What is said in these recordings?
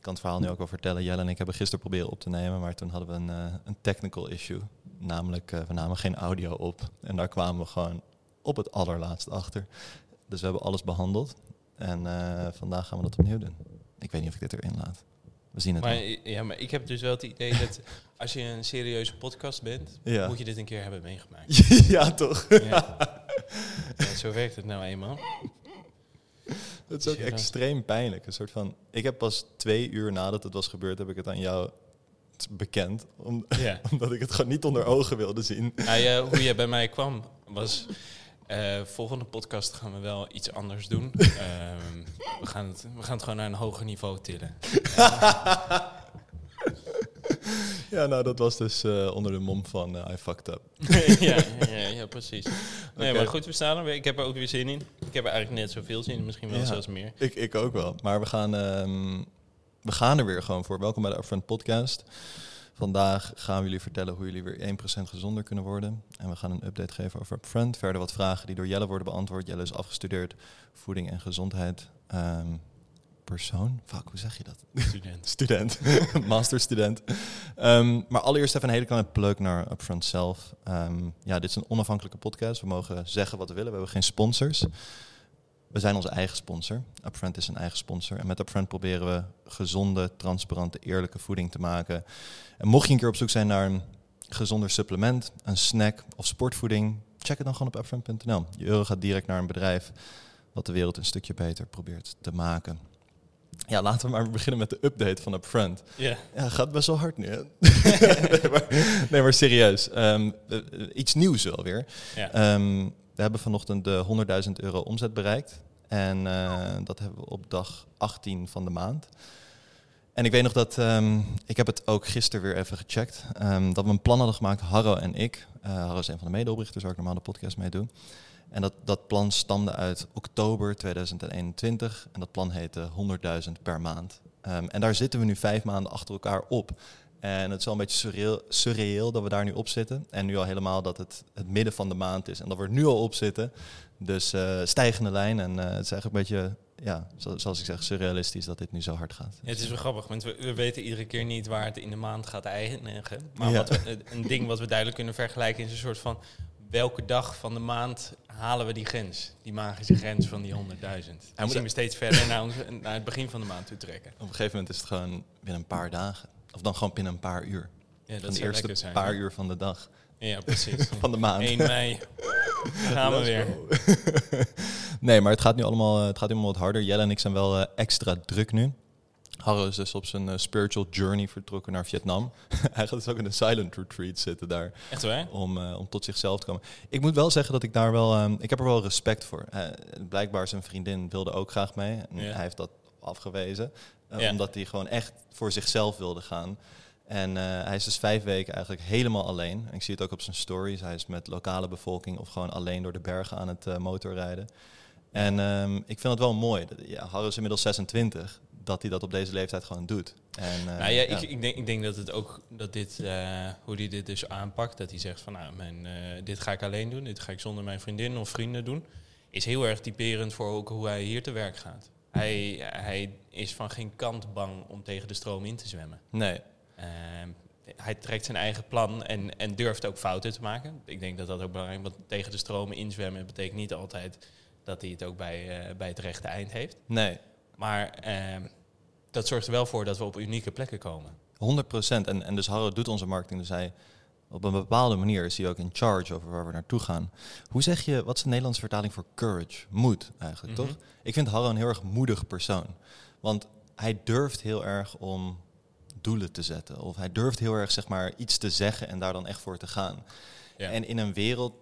ik kan het verhaal nu ook wel vertellen. Jelle en ik hebben gisteren proberen op te nemen, maar toen hadden we een, eh, een technical issue. Namelijk, eh, we namen geen audio op. En daar kwamen we gewoon op het allerlaatst achter. Dus we hebben alles behandeld. En eh, vandaag gaan we dat opnieuw doen. Ik weet niet of ik dit erin laat. We zien het Maar, wel. ja, maar ik heb dus wel het idee dat als je een serieuze podcast bent, Ja. moet je dit een keer hebben meegemaakt. ja, toch? Ja. Ja, zo werkt het nou eenmaal. Het is ook extreem pijnlijk. Een soort van, ik heb pas twee uur nadat het was gebeurd, heb ik het aan jou bekend. Om, Ja. omdat ik het gewoon niet onder ogen wilde zien. Nou, ja, hoe je bij mij kwam was. eh, volgende podcast gaan we wel iets anders doen. Ehm, we, gaan het, we gaan het gewoon naar een hoger niveau tillen. Ja, nou dat was dus eh, onder de mom van eh, I fucked up. ja, ja, ja, precies. Nee, maar goed, we staan er weer. Ik heb er ook weer zin in. Ik heb er eigenlijk net zoveel zin in, misschien wel Ja. zelfs meer. Ik, ik ook wel. Maar we gaan, ehm, we gaan er weer gewoon voor. Welkom bij de Upfront Podcast. Vandaag gaan we jullie vertellen hoe jullie weer 1% gezonder kunnen worden. En we gaan een update geven over Upfront. Verder wat vragen die door Jelle worden beantwoord. Jelle is afgestudeerd voeding en gezondheid. Ehm, persoon? Fuck, hoe zeg je dat? Student. Student, masterstudent. Ehm, maar allereerst even een hele kleine plug naar Upfront zelf. Ehm, ja, dit is een onafhankelijke podcast. We mogen zeggen wat we willen. We hebben geen sponsors. We zijn onze eigen sponsor. Upfront is een eigen sponsor. En met Upfront proberen we gezonde, transparante, eerlijke voeding te maken. En mocht je een keer op zoek zijn naar een gezonder supplement, een snack of sportvoeding, check het dan gewoon op upfront.nl. Je euro gaat direct naar een bedrijf wat de wereld een stukje beter probeert te maken. Ja, laten we maar beginnen met de update van Upfront. Ja. Ja, gaat best wel hard nu. hè? nee, maar, nee, maar serieus. Ehm, eh, eh, iets nieuws wel weer. Ehm, we hebben vanochtend de 100.000 euro omzet bereikt. En eh, dat hebben we op dag 18 van de maand. En ik weet nog dat, ehm, ik heb het ook gisteren weer even gecheckt, dat we een plan hadden gemaakt, Harro en ik. Eh Harro is een van de medeoprichters waar ik normaal de podcast mee doe. En dat, dat plan stamde uit oktober 2021. En dat plan heette 100.000 per maand. Ehm, en daar zitten we nu vijf maanden achter elkaar op. En het is wel een beetje surreal, surreal dat we daar nu op zitten. En nu al helemaal dat het het midden van de maand is en dat we er nu al op zitten. Dus eh, stijgende lijn. En eh, het is eigenlijk een beetje, ja, zo- zoals ik zeg, surrealistisch dat dit nu zo hard gaat. Ja, het is wel grappig, want we, we weten iedere keer niet waar het in de maand gaat eindigen. Maar Ja. wat we, een ding wat we duidelijk kunnen vergelijken is een soort van... welke dag van de maand halen we die grens? Die magische grens van die 100.000. Die moet- zien we steeds verder naar, ons, naar het begin van de maand toe trekken. Op een gegeven moment is het gewoon binnen een paar dagen. Of dan gewoon binnen een paar uur. Ja, dat van de eerste zijn. paar ja. uur van de dag. Ja, precies. Van de maand. 1 mei gaan we weer. nee, maar het gaat nu allemaal, het gaat nu allemaal wat harder. Jelle en ik zijn wel eh, extra druk nu. Harro is dus op zijn eh, spiritual journey vertrokken naar Vietnam. Hij gaat dus ook in een silent retreat zitten daar Echt waar? om, eh, om tot zichzelf te komen. Ik moet wel zeggen dat ik daar wel, ehm, ik heb er wel respect voor. Eh, blijkbaar zijn vriendin wilde ook graag mee. En Ja. Hij heeft dat afgewezen, Ja. omdat hij gewoon echt voor zichzelf wilde gaan. En hij is dus vijf weken eigenlijk helemaal alleen. En ik zie het ook op zijn stories. Hij is met lokale bevolking of gewoon alleen door de bergen aan het motorrijden. En ehm, ik vind het wel mooi. Ja, Harro is inmiddels 26. Dat hij dat op deze leeftijd gewoon doet. En, eh, nou ja, Ik, ik, denk, ik denk dat het ook dat dit, eh, hoe hij dit dus aanpakt, dat hij zegt van nou, mijn, eh, dit ga ik alleen doen, dit ga ik zonder mijn vriendin of vrienden doen, is heel erg typerend voor ook hoe hij hier te werk gaat. Hij, hij is van geen kant bang om tegen de stroom in te zwemmen. Nee, Ehm, hij trekt zijn eigen plan en, en durft ook fouten te maken. Ik denk dat dat ook belangrijk is, want tegen de stromen inzwemmen betekent niet altijd dat hij het ook bij, bij het rechte eind heeft. nee. Maar ehm, dat zorgt er wel voor dat we op unieke plekken komen. 100 procent. En, en dus Harro doet onze marketing. Dus hij op een bepaalde manier is hij ook in charge over waar we naartoe gaan. Hoe zeg je, wat is de Nederlandse vertaling voor courage? Moed eigenlijk, Mhm. toch? Ik vind Harro een heel erg moedig persoon. Want hij durft heel erg om doelen te zetten. Of hij durft heel erg zeg maar iets te zeggen en daar dan echt voor te gaan. Ja. En in een wereld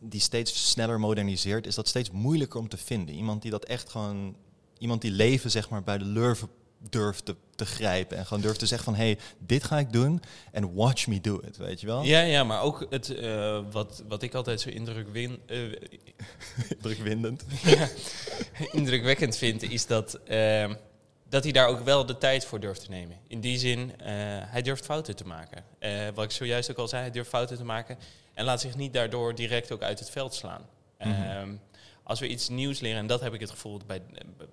die steeds sneller moderniseert, is dat steeds moeilijker om te vinden. Iemand die dat echt gewoon, iemand die leven zeg maar bij de lurven durft te, te grijpen en gewoon durft te zeggen van, hey, dit ga ik doen en watch me do it, weet je wel? Ja, ja, maar ook het, eh, wat, wat ik altijd zo indrukwin, eh, Drukwindend. ja, indrukwekkend vind, is dat, ehm, dat hij daar ook wel de tijd voor durft te nemen. In die zin, eh, hij durft fouten te maken. Eh, wat ik zojuist ook al zei, hij durft fouten te maken en laat zich niet daardoor direct ook uit het veld slaan. Ehm, als we iets nieuws leren, en dat heb ik het gevoel bij,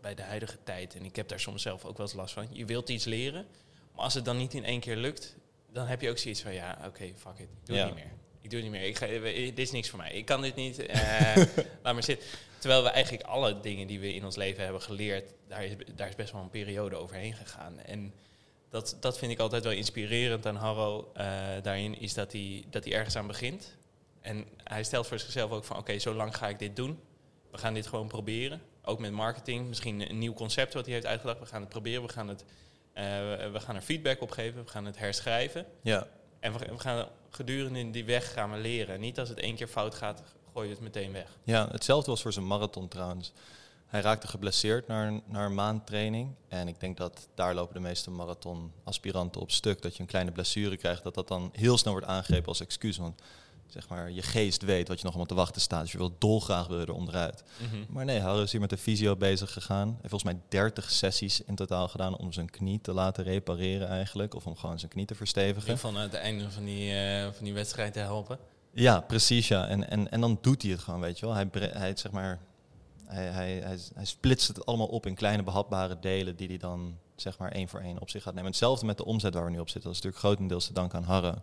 bij de huidige tijd, en ik heb daar soms zelf ook wel eens last van. Je wilt iets leren, maar als het dan niet in één keer lukt, dan heb je ook zoiets van, ja, oké, fuck it, ik doe Ja. het niet meer. Ik doe het niet meer. Ik ga, eh, dit is niks voor mij. Ik kan dit niet. eh, laat maar zitten. Terwijl we eigenlijk alle dingen die we in ons leven hebben geleerd, daar is, daar is best wel een periode overheen gegaan. En dat, dat vind ik altijd wel inspirerend aan Harro eh, daarin, is dat hij, dat hij ergens aan begint. En hij stelt voor zichzelf ook van, oké, zo lang ga ik dit doen. We gaan dit gewoon proberen. Ook met marketing, misschien een nieuw concept wat hij heeft uitgedacht. We gaan het proberen, we gaan, het, eh, we gaan er feedback op geven, we gaan het herschrijven. Ja, En we, we gaan gedurende in die weg gaan we leren. Niet als het één keer fout gaat, gooi je het meteen weg. Ja, hetzelfde was voor zijn marathon trouwens. Hij raakte geblesseerd naar een, naar een maand training. En ik denk dat daar lopen de meeste marathon-aspiranten op stuk. Dat je een kleine blessure krijgt, dat dat dan heel snel wordt aangegrepen als excuus. Want zeg maar, je geest weet wat je nog allemaal te wachten staat. Dus je wil dolgraag wil je er onderuit. Maar nee, Harro is hier met de fysio bezig gegaan. Hij heeft volgens mij 30 sessies in totaal gedaan om zijn knie te laten repareren eigenlijk. Of om gewoon zijn knie te verstevigen. Van het einde van die, eh, van die wedstrijd te helpen. Ja, precies ja. En, en, en dan doet hij het gewoon, weet je wel. Hij, hij, zeg maar, hij, hij, hij, hij splitst het allemaal op in kleine behapbare delen die hij dan zeg maar één voor één op zich gaat nemen. Hetzelfde met de omzet waar we nu op zitten. Dat is natuurlijk grotendeels te danken aan Harro.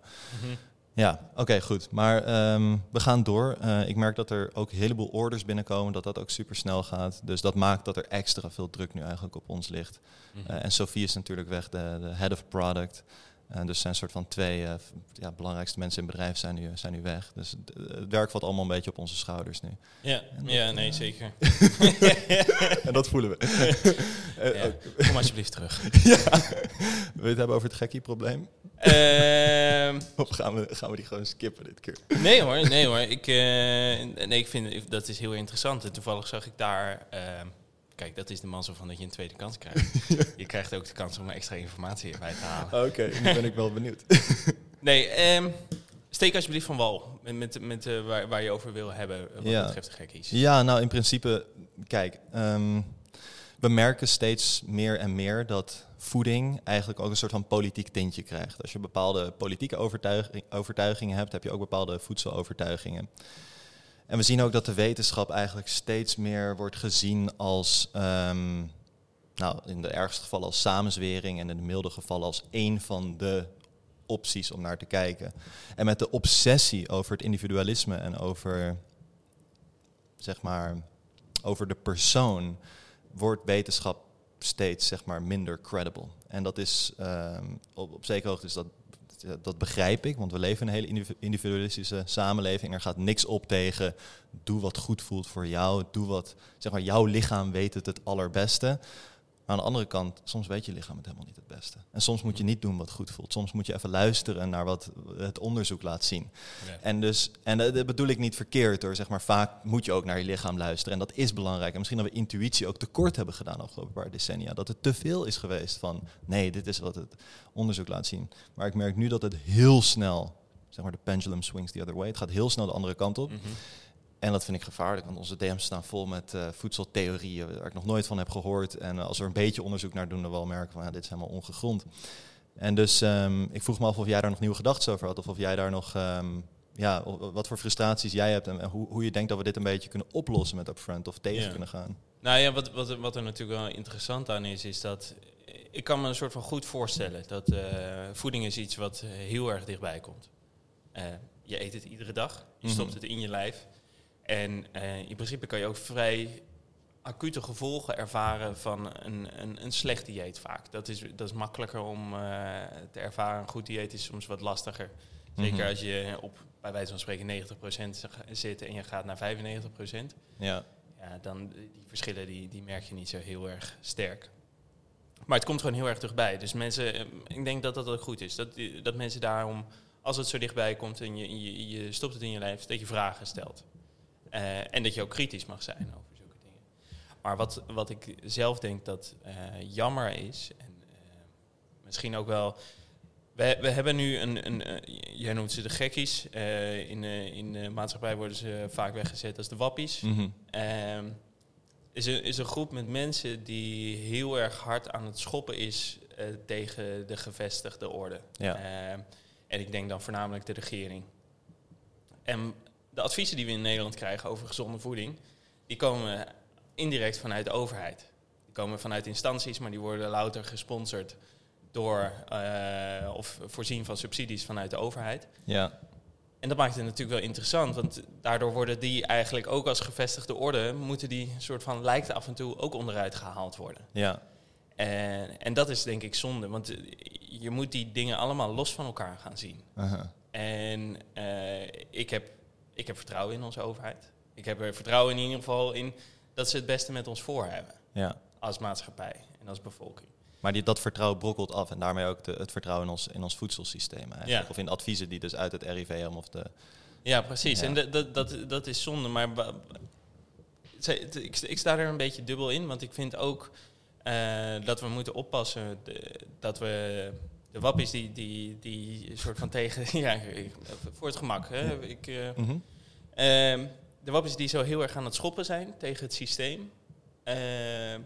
Ja, oké, goed. Maar ehm, we gaan door. Eh, ik merk dat er ook een heleboel orders binnenkomen, dat dat ook super snel gaat. Dus dat maakt dat er extra veel druk nu eigenlijk op ons ligt. Mhm. Eh, en Sophie is natuurlijk weg, de, de head of product. Eh, dus zijn soort van twee eh, ja, belangrijkste mensen in het bedrijf zijn nu, zijn nu weg. Dus het, werk valt allemaal een beetje op onze schouders nu. ja, dat, ja, nee, eh, zeker. en dat voelen we. Ja. Kom alsjeblieft terug. ja. Wil je het hebben over het gekkie-probleem? Ehm, Of gaan we, gaan we die gewoon skippen dit keer? nee hoor, nee hoor. Ik, nee, ik vind dat is heel interessant. En toevallig zag ik daar... kijk, dat is de mazzel van dat je een tweede kans krijgt. je krijgt ook de kans om extra informatie erbij te halen. Oké, nu ben ik wel benieuwd. Nee, ehm, steek alsjeblieft van wal. Met, met, met eh, waar, waar je over wil hebben, wat Ja. betreft de gekkies. Ja, nou in principe, kijk, ehm, we merken steeds meer en meer dat voeding eigenlijk ook een soort van politiek tintje krijgt. Als je bepaalde politieke overtuiging, overtuigingen hebt, heb je ook bepaalde voedselovertuigingen. En we zien ook dat de wetenschap eigenlijk steeds meer wordt gezien als, ehm, nou in de ergste gevallen als samenzwering en in de milde gevallen als één van de opties om naar te kijken. En met de obsessie over het individualisme en over zeg maar, over de persoon wordt wetenschap steeds zeg maar, minder credible. En dat is ehm, op, zekere hoogte is dat, dat begrijp ik, want we leven in een hele individu- individualistische samenleving. Er gaat niks op tegen doe wat goed voelt voor jou, doe wat, zeg maar, jouw lichaam weet het het allerbeste. Maar aan de andere kant, soms weet je lichaam het helemaal niet het beste. En soms moet je niet doen wat goed voelt. Soms moet je even luisteren naar wat het onderzoek laat zien. Ja. En, dus, en dat dat bedoel ik niet verkeerd hoor. Zeg maar, vaak moet je ook naar je lichaam luisteren. En dat is belangrijk. En misschien dat we intuïtie ook tekort hebben gedaan de afgelopen paar decennia. Dat het te veel is geweest van nee, dit is wat het onderzoek laat zien. Maar ik merk nu dat het heel snel, zeg maar, de pendulum swings the other way. Het gaat heel snel de andere kant op. Mhm. En dat vind ik gevaarlijk, want onze DM's staan vol met eh, voedseltheorieën waar ik nog nooit van heb gehoord. En eh, als we er een beetje onderzoek naar doen, dan wel merken van ja, dit is helemaal ongegrond. En dus ehm, ik vroeg me af of jij daar nog nieuwe gedachten over had, of of jij daar nog, ehm, ja, wat voor frustraties jij hebt en, en hoe, hoe je denkt dat we dit een beetje kunnen oplossen met Upfront of tegen kunnen gaan. Nou ja, wat, wat, wat er natuurlijk wel interessant aan is, is dat ik kan me een soort van goed voorstellen dat eh, voeding is iets wat eh, heel erg dichtbij komt. Eh, je eet het iedere dag, je Mhm. stopt het in je lijf. En eh, in principe kan je ook vrij acute gevolgen ervaren van een, een, een slecht dieet vaak. Dat is, dat is makkelijker om eh, te ervaren. Een goed dieet is soms wat lastiger. Zeker Mhm. als je op, bij wijze van spreken, 90% zit en je gaat naar 95%. Ja, Ja, dan die verschillen die, die merk je niet zo heel erg sterk. Maar het komt gewoon heel erg dichtbij. Dus mensen, eh, ik denk dat dat ook goed is. Dat, dat mensen daarom, als het zo dichtbij komt en je, je, je stopt het in je lijf, dat je vragen stelt. Eh, en dat je ook kritisch mag zijn over zulke dingen. Maar wat, wat ik zelf denk dat eh, jammer is, en eh, misschien ook wel. We, we hebben nu een, een jij noemt ze de gekkies. In, in de maatschappij worden ze vaak weggezet als de wappies. Ehm, is, een, is een groep met mensen die heel erg hard aan het schoppen is tegen de gevestigde orde. ja. Ehm, en ik denk dan voornamelijk de regering. En de adviezen die we in Nederland krijgen over gezonde voeding, die komen indirect vanuit de overheid. Die komen vanuit instanties, maar die worden louter gesponsord door eh, of voorzien van subsidies vanuit de overheid. Ja. En dat maakt het natuurlijk wel interessant, want daardoor worden die eigenlijk ook als gevestigde orde, moeten die soort van lijkt af en toe ook onderuit gehaald worden. Ja. En, en dat is denk ik zonde, want je moet die dingen allemaal los van elkaar gaan zien. Uh-huh. En eh, ik, heb, ik heb vertrouwen in onze overheid. Ik heb er vertrouwen in ieder geval in dat ze het beste met ons voor hebben. Ja. Als maatschappij en als bevolking. Maar die, dat vertrouwen brokkelt af en daarmee ook de, het vertrouwen in ons, in ons voedselsysteem eigenlijk. Ja. Of in adviezen die dus uit het RIVM of de... Ja, precies. Ja. En dat, dat, dat, dat is zonde. Maar ik, ik sta er een beetje dubbel in, want ik vind ook eh, dat we moeten oppassen de- dat we de wappies die, die, die soort van tegen, ja, voor het gemak. Hè, ik, eh, Mhm. Ehm, de wappies die zo heel erg aan het schoppen zijn tegen het systeem. Ehm,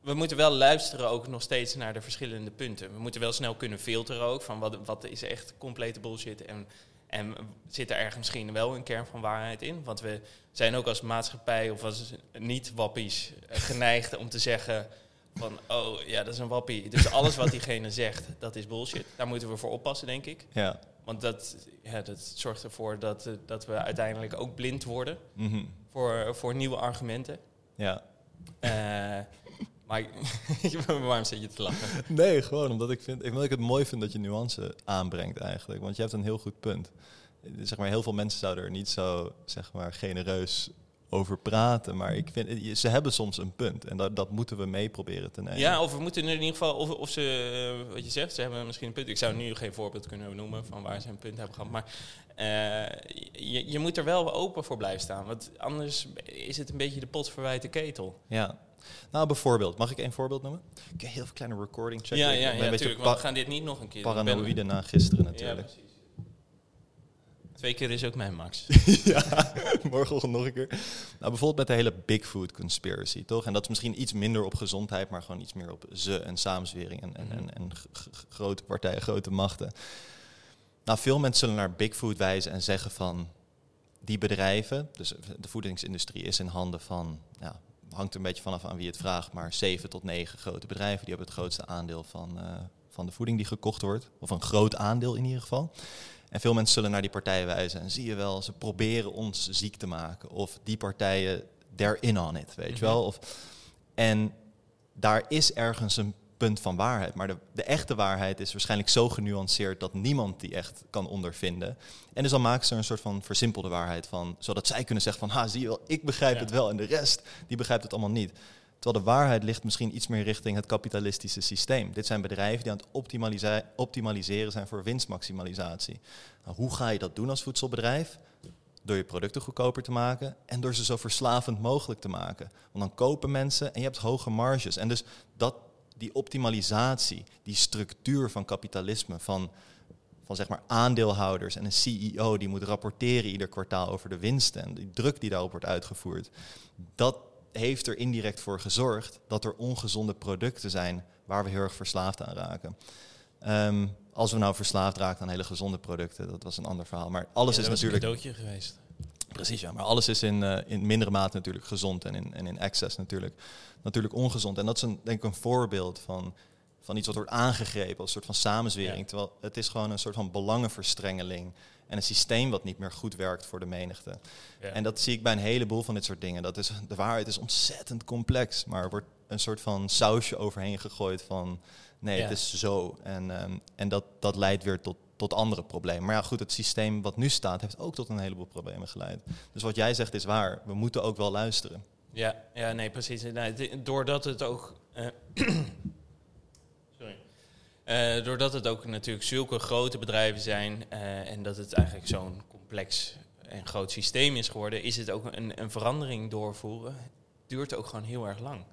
we moeten wel luisteren ook nog steeds naar de verschillende punten. We moeten wel snel kunnen filteren ook van wat, wat is echt complete bullshit en, en zit er ergens misschien wel een kern van waarheid in. Want we zijn ook als maatschappij of als niet-wappies eh, geneigd om te zeggen van oh ja dat is een wappie. Dus alles wat diegene zegt dat is bullshit. Daar moeten we voor oppassen denk ik. Ja. Want dat, ja, dat zorgt ervoor dat, eh, dat we uiteindelijk ook blind worden Mhm. voor, voor nieuwe argumenten. Ja. Eh, maar waarom zit je te lachen? Nee, gewoon omdat ik, vind, omdat ik het mooi vind dat je nuance aanbrengt eigenlijk. Want je hebt een heel goed punt. Zeg maar, heel veel mensen zouden er niet zo zeg maar, genereus over praten. Maar ik vind, ze hebben soms een punt. En dat, dat moeten we mee proberen te nemen. Ja, of we moeten in ieder geval, of, of ze, eh, wat je zegt, ze hebben misschien een punt. Ik zou nu geen voorbeeld kunnen noemen van waar ze een punt hebben gehad. Maar eh, je, je moet er wel open voor blijven staan. Want anders is het een beetje de pot verwijte ketel. Ja. Nou, bijvoorbeeld, mag ik één voorbeeld noemen? Ik heb heel veel kleine recording checken. ja, ja, ja, natuurlijk. We gaan dit niet nog een keer paranoïde na gisteren natuurlijk. Twee keer is ook mijn max. ja, morgen nog een keer. Nou, bijvoorbeeld met de hele Bigfoot conspiracy, toch? En dat is misschien iets minder op gezondheid, maar gewoon iets meer op ze en samenzwering en, en, en, en g- grote partijen, grote machten. Nou, veel mensen zullen naar Bigfoot wijzen en zeggen van die bedrijven, dus de voedingsindustrie is in handen van, ja, hangt er een beetje vanaf aan wie het vraagt, maar zeven tot negen grote bedrijven die hebben het grootste aandeel van, eh, van de voeding die gekocht wordt, of een groot aandeel in ieder geval. En veel mensen zullen naar die partijen wijzen. En zie je wel, ze proberen ons ziek te maken. Of die partijen, they're in on it, weet je wel. Of, en daar is ergens een punt van waarheid. Maar de, de echte waarheid is waarschijnlijk zo genuanceerd dat niemand die echt kan ondervinden. En dus dan maken ze er een soort van versimpelde waarheid van. Zodat zij kunnen zeggen van, ha, zie je wel, ik begrijp Ja. het wel. En de rest, die begrijpt het allemaal niet. Terwijl de waarheid ligt misschien iets meer richting het kapitalistische systeem. Dit zijn bedrijven die aan het optimalisa- optimaliseren zijn voor winstmaximalisatie. Nou, hoe ga je dat doen als voedselbedrijf? Door je producten goedkoper te maken en door ze zo verslavend mogelijk te maken. Want dan kopen mensen en je hebt hoge marges. En dus dat, die optimalisatie, die structuur van kapitalisme, van, van zeg maar aandeelhouders en een CEO die moet rapporteren ieder kwartaal over de winsten en die druk die daarop wordt uitgevoerd, dat heeft er indirect voor gezorgd dat er ongezonde producten zijn waar we heel erg verslaafd aan raken. Ehm, als we nou verslaafd raken aan hele gezonde producten, dat was een ander verhaal. Maar alles Ja, is natuurlijk een cadeautje geweest. Precies, ja. Maar alles is in, eh, in mindere mate natuurlijk gezond en in, en in excess natuurlijk, natuurlijk ongezond. En dat is een, denk ik een voorbeeld van, van iets wat wordt aangegrepen als een soort van samenzwering. Ja. Terwijl het is gewoon een soort van belangenverstrengeling en een systeem wat niet meer goed werkt voor de menigte. Ja. En dat zie ik bij een heleboel van dit soort dingen. Dat is, de waarheid is ontzettend complex, maar er wordt een soort van sausje overheen gegooid van nee, Ja. het is zo. En, ehm, en dat, dat leidt weer tot, tot andere problemen. Maar ja, goed, het systeem wat nu staat heeft ook tot een heleboel problemen geleid. Dus wat jij zegt is waar. We moeten ook wel luisteren. Ja, ja nee, precies. Nee, di- doordat het ook. eh. Eh, doordat het ook natuurlijk zulke grote bedrijven zijn eh, en dat het eigenlijk zo'n complex en groot systeem is geworden, is het ook een, een verandering doorvoeren. Duurt ook gewoon heel erg lang.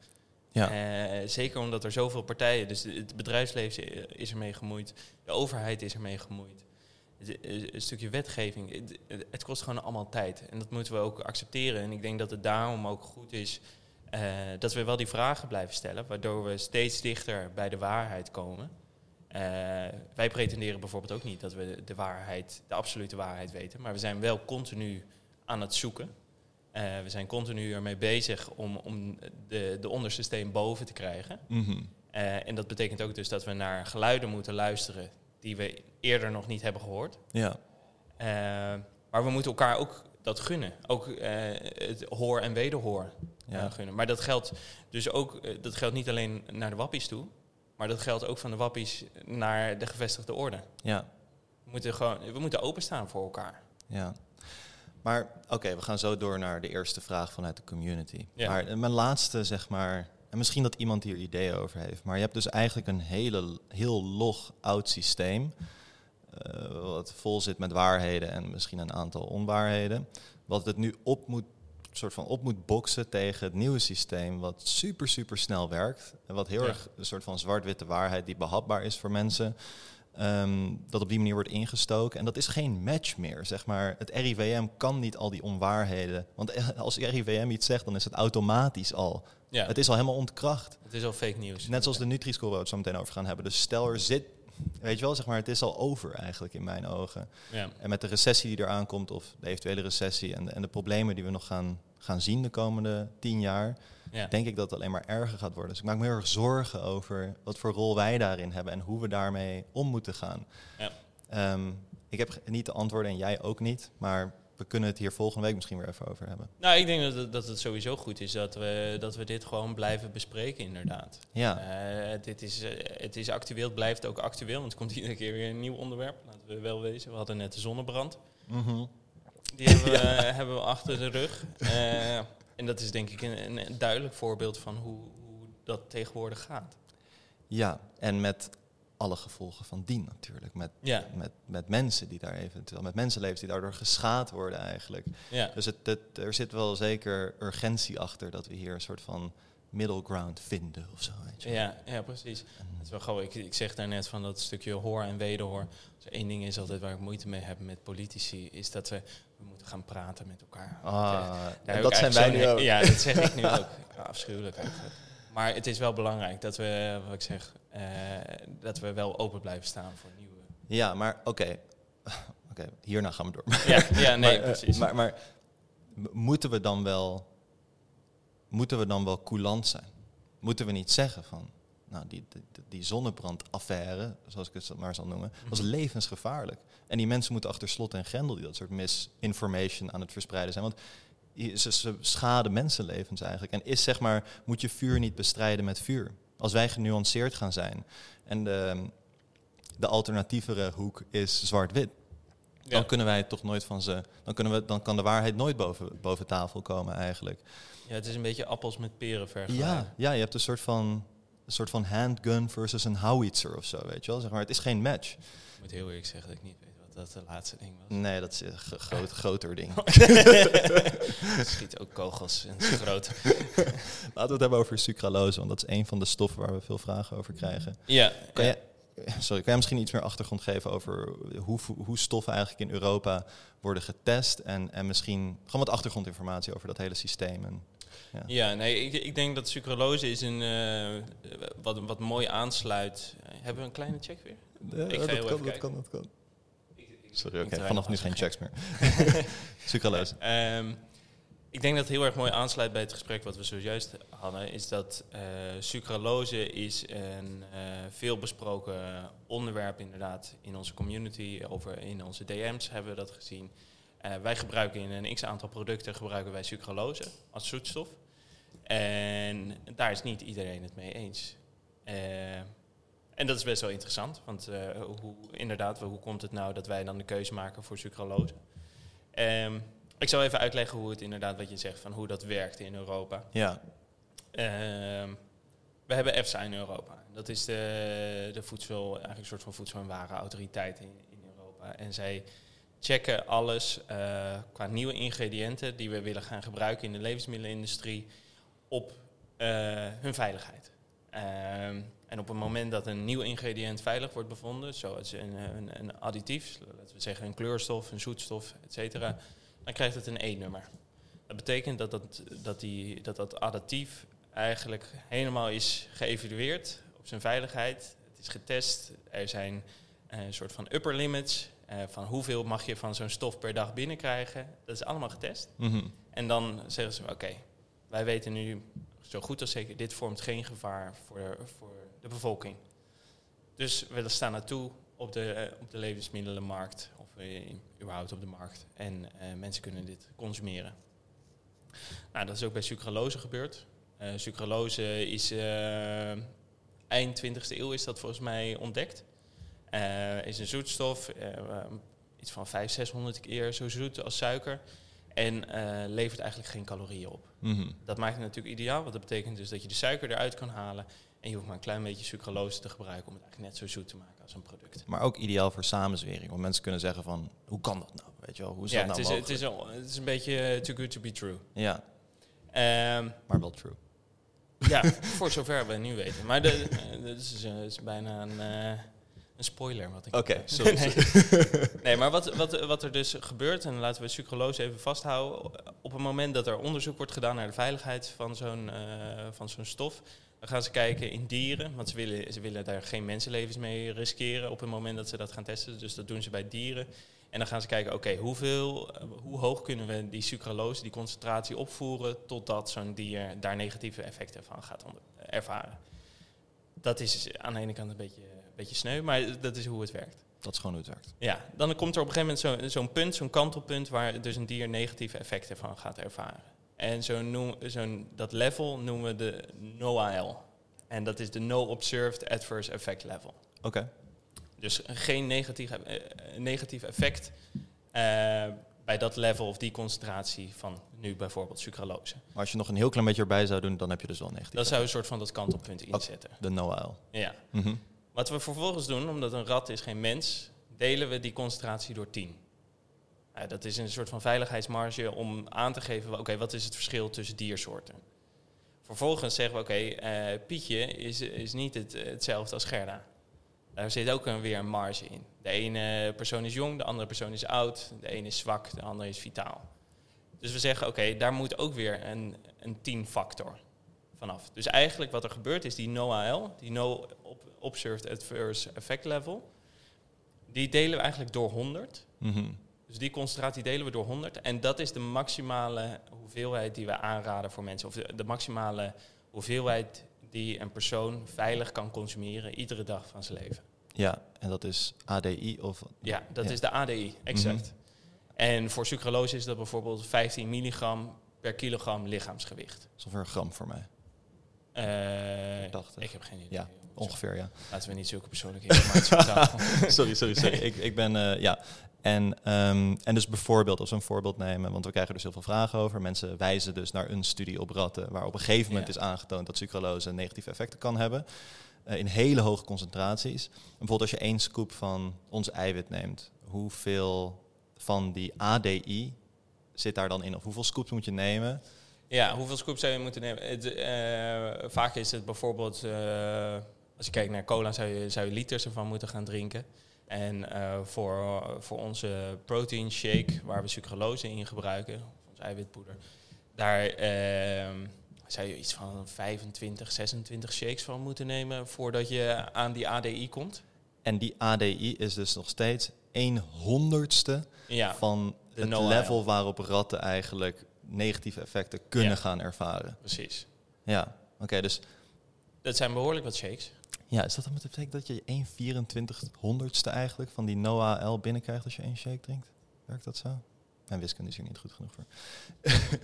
Ja. Eh, zeker omdat er zoveel partijen, dus het bedrijfsleven is ermee gemoeid, de overheid is ermee gemoeid. Een stukje wetgeving, het- het- kost gewoon allemaal tijd. En dat moeten we ook accepteren. En ik denk dat het daarom ook goed is dat we wel die vragen blijven stellen, waardoor we steeds dichter bij de waarheid komen. Eh, wij pretenderen bijvoorbeeld ook niet dat we de waarheid, de absolute waarheid weten, maar we zijn wel continu aan het zoeken. Eh, we zijn continu ermee bezig om, om de, de onderste steen boven te krijgen. Mhm. Eh, en dat betekent ook dus dat we naar geluiden moeten luisteren die we eerder nog niet hebben gehoord. Ja, maar we moeten elkaar ook dat gunnen. Ook het hoor en wederhoor ja. gunnen. Maar dat geldt dus ook, dat geldt niet alleen naar de wappies toe, maar dat geldt ook van de wappies naar de gevestigde orde. ja. We moeten gewoon, we moeten openstaan voor elkaar. Ja. Maar oké, we gaan zo door naar de eerste vraag vanuit de community. Ja. Maar eh, mijn laatste, zeg maar, en misschien dat iemand hier ideeën over heeft, maar je hebt dus eigenlijk een hele, heel log oud systeem, eh, wat vol zit met waarheden en misschien een aantal onwaarheden, wat het nu op moet, soort van op moet boksen tegen het nieuwe systeem, wat super, super snel werkt en wat heel Ja. erg een soort van zwart-witte waarheid die behapbaar is voor mensen. Ehm, dat op die manier wordt ingestoken. En dat is geen match meer, zeg maar. Het RIVM kan niet al die onwaarheden. Want als RIVM iets zegt, dan is het automatisch al. Ja, Het is al helemaal ontkracht. het is al fake nieuws. Net zoals de Nutri-Score waar we het zo meteen over gaan hebben. Dus stel er zit, weet je wel, zeg maar, het is al over eigenlijk in mijn ogen. Ja. En met de recessie die eraan komt, of de eventuele recessie en, en de problemen die we nog gaan, gaan zien de komende tien jaar, Ja. denk ik dat het alleen maar erger gaat worden. Dus ik maak me heel erg zorgen over wat voor rol wij daarin hebben en hoe we daarmee om moeten gaan. Ja. Ehm, ik heb niet de antwoorden en jij ook niet, maar we kunnen het hier volgende week misschien weer even over hebben. Nou, ik denk dat het, dat het sowieso goed is dat we, dat we dit gewoon blijven bespreken, inderdaad. Ja, Eh, dit is, eh, het is actueel, het blijft ook actueel, want er komt iedere keer weer een nieuw onderwerp. Laten we wel wezen. We hadden net de zonnebrand. Mhm. Die hebben we, hebben we achter de rug. Eh, en dat is denk ik een, een duidelijk voorbeeld van hoe, hoe dat tegenwoordig gaat. ja, en met alle gevolgen van dien natuurlijk. Met, Ja, met, met mensen die daar eventueel, met mensenlevens die daardoor geschaad worden eigenlijk. ja. Dus het, het, er zit wel zeker urgentie achter dat we hier een soort van middle ground vinden of zo. Weet je. wel. Ja, ja, precies. Het is wel grappig. Ik, ik zeg daarnet van dat stukje hoor en wederhoor. Er één ding is altijd waar ik moeite mee heb met politici, is dat we, we moeten gaan praten met elkaar. Ah, Daar dat zijn wij nu ook. Ja, dat zeg ik nu ook. Ja, afschuwelijk eigenlijk. Maar het is wel belangrijk dat we, wat ik zeg, dat we wel open blijven staan voor nieuwe. Ja, maar oké. Oké, hierna gaan we door. Ja, ja nee, maar, eh, precies. Maar, maar moeten we dan wel, moeten we dan wel coulant zijn? Moeten we niet zeggen van, nou, die, die, die zonnebrandaffaire, zoals ik het maar zal noemen, was Mhm. levensgevaarlijk. En die mensen moeten achter slot en grendel die dat soort misinformation aan het verspreiden zijn. Want ze schaden mensenlevens eigenlijk. En is zeg maar, moet je vuur niet bestrijden met vuur? Als wij genuanceerd gaan zijn en de, de alternatievere hoek is zwart-wit, dan kunnen wij het toch nooit van ze. Dan, kunnen we, dan kan de waarheid nooit boven, boven tafel komen eigenlijk. ja, het is een beetje appels met peren vergelijken. Ja, ja, je hebt een soort van. Een soort van handgun versus een howitzer of zo, weet je wel. Zeg maar, het is geen match. Ik moet heel eerlijk zeggen dat ik niet weet wat dat de laatste ding was. Nee, dat is een groot, groter ding. Schiet ook kogels en is groot. Laten we het hebben over sucralose, want dat is een van de stoffen waar we veel vragen over krijgen. Ja, Kan ja. je, sorry, kan je misschien iets meer achtergrond geven over hoe, hoe stoffen eigenlijk in Europa worden getest? En, en misschien gewoon wat achtergrondinformatie over dat hele systeem. En, ja. Ja, nee, ik, ik denk dat sucralose is een eh, wat, wat mooi aansluit. Hebben we een kleine check weer? Ja, Ik ga dat, kan, dat kan, dat kan. Sorry, oké. Vanaf nu geen een checks meer. Sucralose. Ehm, ik denk dat het heel erg mooi aansluit bij het gesprek wat we zojuist hadden. Is dat eh, sucralose is een eh veelbesproken onderwerp inderdaad in onze community. Over in onze DM's hebben we dat gezien. Eh, wij gebruiken in een x-aantal producten gebruiken wij sucralose als zoetstof. En daar is niet iedereen het mee eens. En dat is best wel interessant, want hoe, inderdaad, hoe komt het nou dat wij dan de keuze maken voor sucralose? Ehm, ik zal even uitleggen hoe het inderdaad, wat je zegt, van hoe dat werkt in Europa. Ja, Ehm, we hebben EFSA in Europa. Dat is de, de voedsel, eigenlijk een soort van voedsel- en warenautoriteit in, in Europa. En zij checken alles eh, qua nieuwe ingrediënten die we willen gaan gebruiken in de levensmiddelenindustrie op eh, hun veiligheid. Ehm, en op het moment dat een nieuw ingrediënt veilig wordt bevonden, zoals een, een, een additief, laten we zeggen een kleurstof, een zoetstof, et cetera, dan krijgt het een E-nummer. Dat betekent dat dat, dat, die, dat dat additief eigenlijk helemaal is geëvalueerd op zijn veiligheid. Het is getest. Er zijn eh, een soort van upper limits. Eh, van hoeveel mag je van zo'n stof per dag binnenkrijgen. Dat is allemaal getest. Mhm. En dan zeggen ze, oké, wij weten nu zo goed als zeker, dit vormt geen gevaar voor de, voor de bevolking. Dus we staan naartoe op de, eh, op de levensmiddelenmarkt, of überhaupt op de markt. En eh, mensen kunnen dit consumeren. Nou, dat is ook bij sucralose gebeurd. Eh sucralose is eh, eind 20e eeuw is dat volgens mij ontdekt. Is een zoetstof, iets van 500, 600 keer zo zoet als suiker. En levert eigenlijk geen calorieën op. Mhm. Dat maakt het natuurlijk ideaal, want dat betekent dus dat je de suiker eruit kan halen. En je hoeft maar een klein beetje sucralose te gebruiken om het eigenlijk net zo zoet te maken als een product. Maar ook ideaal voor samenzwering. Want mensen kunnen zeggen van, hoe kan dat nou? Weet je wel, hoe is Ja, dat het nou is, het, is, het is een beetje eh, too good to be true. Ja, Ehm, maar wel true. ja, voor zover we nu weten. Maar eh, dat is, eh, is bijna een, een spoiler wat ik Oké, sorry. nee. nee, maar wat, wat, wat er dus gebeurt, en laten we sucralose even vasthouden. Op het moment dat er onderzoek wordt gedaan naar de veiligheid van zo'n van zo'n stof, dan gaan ze kijken in dieren. Want ze willen, ze willen daar geen mensenlevens mee riskeren op het moment dat ze dat gaan testen. Dus dat doen ze bij dieren. En dan gaan ze kijken, oké, hoeveel, eh, hoe hoog kunnen we die sucralose, die concentratie opvoeren, totdat zo'n dier daar negatieve effecten van gaat ervaren. Dat is aan de ene kant een beetje, een beetje sneu, maar dat is hoe het werkt. Dat is gewoon hoe het werkt. Ja, dan komt er op een gegeven moment zo- zo'n punt, zo'n kantelpunt, waar dus een dier negatieve effecten van gaat ervaren. En zo'n noem, zo'n, dat level noemen we de NOAL. En dat is de No Observed Adverse Effect Level. Oké, Dus geen negatief, eh, negatief effect eh, bij dat level of die concentratie van nu bijvoorbeeld sucralose. maar als je nog een heel klein beetje erbij zou doen, dan heb je dus wel negatief. Dat zou een soort van dat kantelpunt inzetten. De NOAL. Ja. Mhm. Wat we vervolgens doen, omdat een rat is geen mens, delen we die concentratie door 10. Nou, dat is een soort van veiligheidsmarge om aan te geven, oké, wat is het verschil tussen diersoorten? Vervolgens zeggen we, oké, eh, Pietje is, is niet het, hetzelfde als Gerda. Daar zit ook een, weer een marge in. De ene persoon is jong, de andere persoon is oud, de ene is zwak, de andere is vitaal. Dus we zeggen, oké, daar moet ook weer een, een 10 factor vanaf. Dus eigenlijk wat er gebeurt is die NOAL, die No Ob- Observed Adverse Effect Level, die delen we eigenlijk door 100. Mhm. Dus die concentratie delen we door 100. En dat is de maximale hoeveelheid die we aanraden voor mensen. Of de, de maximale hoeveelheid die een persoon veilig kan consumeren iedere dag van zijn leven. Ja, en dat is ADI of... Ja, dat Ja. is de ADI, exact. En voor sucralose is dat bijvoorbeeld 15 milligram per kilogram lichaamsgewicht. Dat is ongeveer een gram voor mij. 80. ik heb geen idee. Ja, Ongeveer, ja. Laten we niet zulke persoonlijke informatie sorry, sorry, sorry. ik, ik ben, eh, ja. En, ehm, en dus bijvoorbeeld, als we een voorbeeld nemen, want we krijgen dus heel veel vragen over. Mensen wijzen dus naar een studie op ratten, waar op een gegeven moment Ja. is aangetoond dat sucralose negatieve effecten kan hebben. eh, in hele hoge concentraties. Bijvoorbeeld als je één scoop van ons eiwit neemt, hoeveel van die ADI zit daar dan in? Of hoeveel scoops moet je nemen? Ja, hoeveel scoops zou je moeten nemen? Het, eh, vaak is het bijvoorbeeld, als je kijkt naar cola, zou je, zou je liters ervan moeten gaan drinken. En eh, voor, voor onze protein shake, waar we sucralose in gebruiken, ons eiwitpoeder, daar ehm, zou je iets van 25, 26 shakes van moeten nemen voordat je aan die ADI komt. En die ADI is dus nog steeds een honderdste Ja, van het level waarop ratten eigenlijk negatieve effecten kunnen Ja. gaan ervaren. precies. Ja, oké, dus Dat zijn behoorlijk wat shakes. Ja, is dat dan met de betekent dat je 1 24 honderdste eigenlijk van die NOAL binnenkrijgt als je één shake drinkt? Werkt dat zo? Mijn wiskunde is hier niet goed genoeg voor.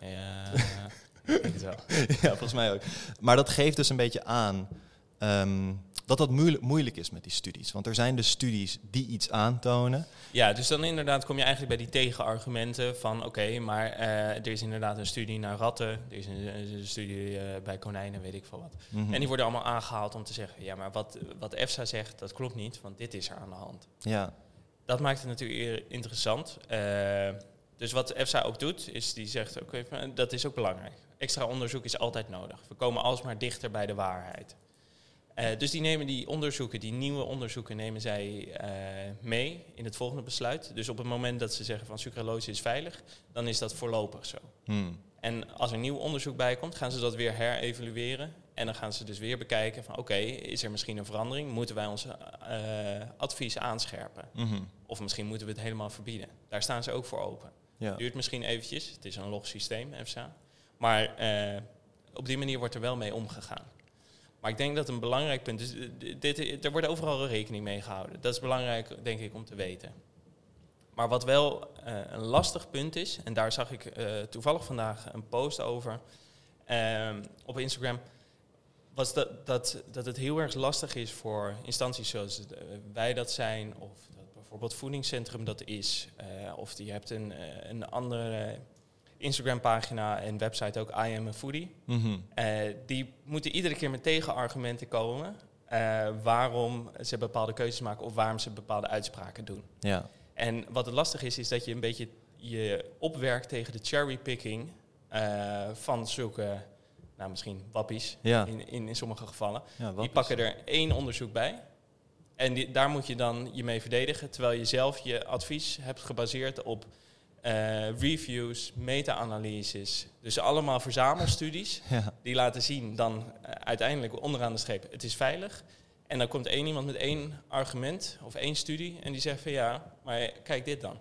Ja, ik denk het wel. ja, volgens mij ook. Maar dat geeft dus een beetje aan ehm, dat dat moeilijk, moeilijk is met die studies. Want er zijn dus studies die iets aantonen. Ja, dus dan inderdaad kom je eigenlijk bij die tegenargumenten van oké, maar eh, er is inderdaad een studie naar ratten, er is een, een studie eh, bij konijnen, weet ik veel wat. Mhm. En die worden allemaal aangehaald om te zeggen, ja, maar wat, wat EFSA zegt, dat klopt niet, want dit is er aan de hand. Ja, Dat maakt het natuurlijk interessant. Eh, dus wat EFSA ook doet, is die zegt, oké, dat is ook belangrijk. Extra onderzoek is altijd nodig. We komen alsmaar dichter bij de waarheid. Eh, dus die nemen die onderzoeken, die nieuwe onderzoeken, nemen zij eh, mee in het volgende besluit. Dus op het moment dat ze zeggen van sucralose is veilig, dan is dat voorlopig zo. Hmm. En als er nieuw onderzoek bij komt, gaan ze dat weer herevalueren En dan gaan ze dus weer bekijken van oké, is er misschien een verandering? Moeten wij ons eh, advies aanscherpen? Mhm. Of misschien moeten we het helemaal verbieden. Daar staan ze ook voor open. Ja. Duurt misschien eventjes, het is een log systeem, FSA. Maar op die manier wordt er wel mee omgegaan. Maar ik denk dat een belangrijk punt is, eh, dit, er wordt overal rekening mee gehouden. Dat is belangrijk, denk ik, om te weten. Maar wat wel eh, een lastig punt is, en daar zag ik eh, toevallig vandaag een post over ehm, op Instagram, was dat, dat, dat het heel erg lastig is voor instanties zoals eh, wij dat zijn, of dat bijvoorbeeld voedingscentrum dat is, eh, of je hebt een, eh, een andere Instagram-pagina en website ook, I am a foodie. Mhm. Eh, die moeten iedere keer met tegenargumenten komen eh, waarom ze bepaalde keuzes maken of waarom ze bepaalde uitspraken doen. Ja. En wat het lastig is, is dat je een beetje je opwerkt tegen de cherrypicking eh van zulke, nou misschien wappies Ja. in, in, in sommige gevallen. ja Die pakken er één onderzoek bij. En die, daar moet je dan je mee verdedigen, terwijl je zelf je advies hebt gebaseerd op eh, reviews, meta-analyses. Dus allemaal verzamelstudies Ja. die laten zien dan eh, uiteindelijk onderaan de streep, het is veilig. En dan komt één iemand met één argument of één studie en die zegt van ja, maar kijk dit dan.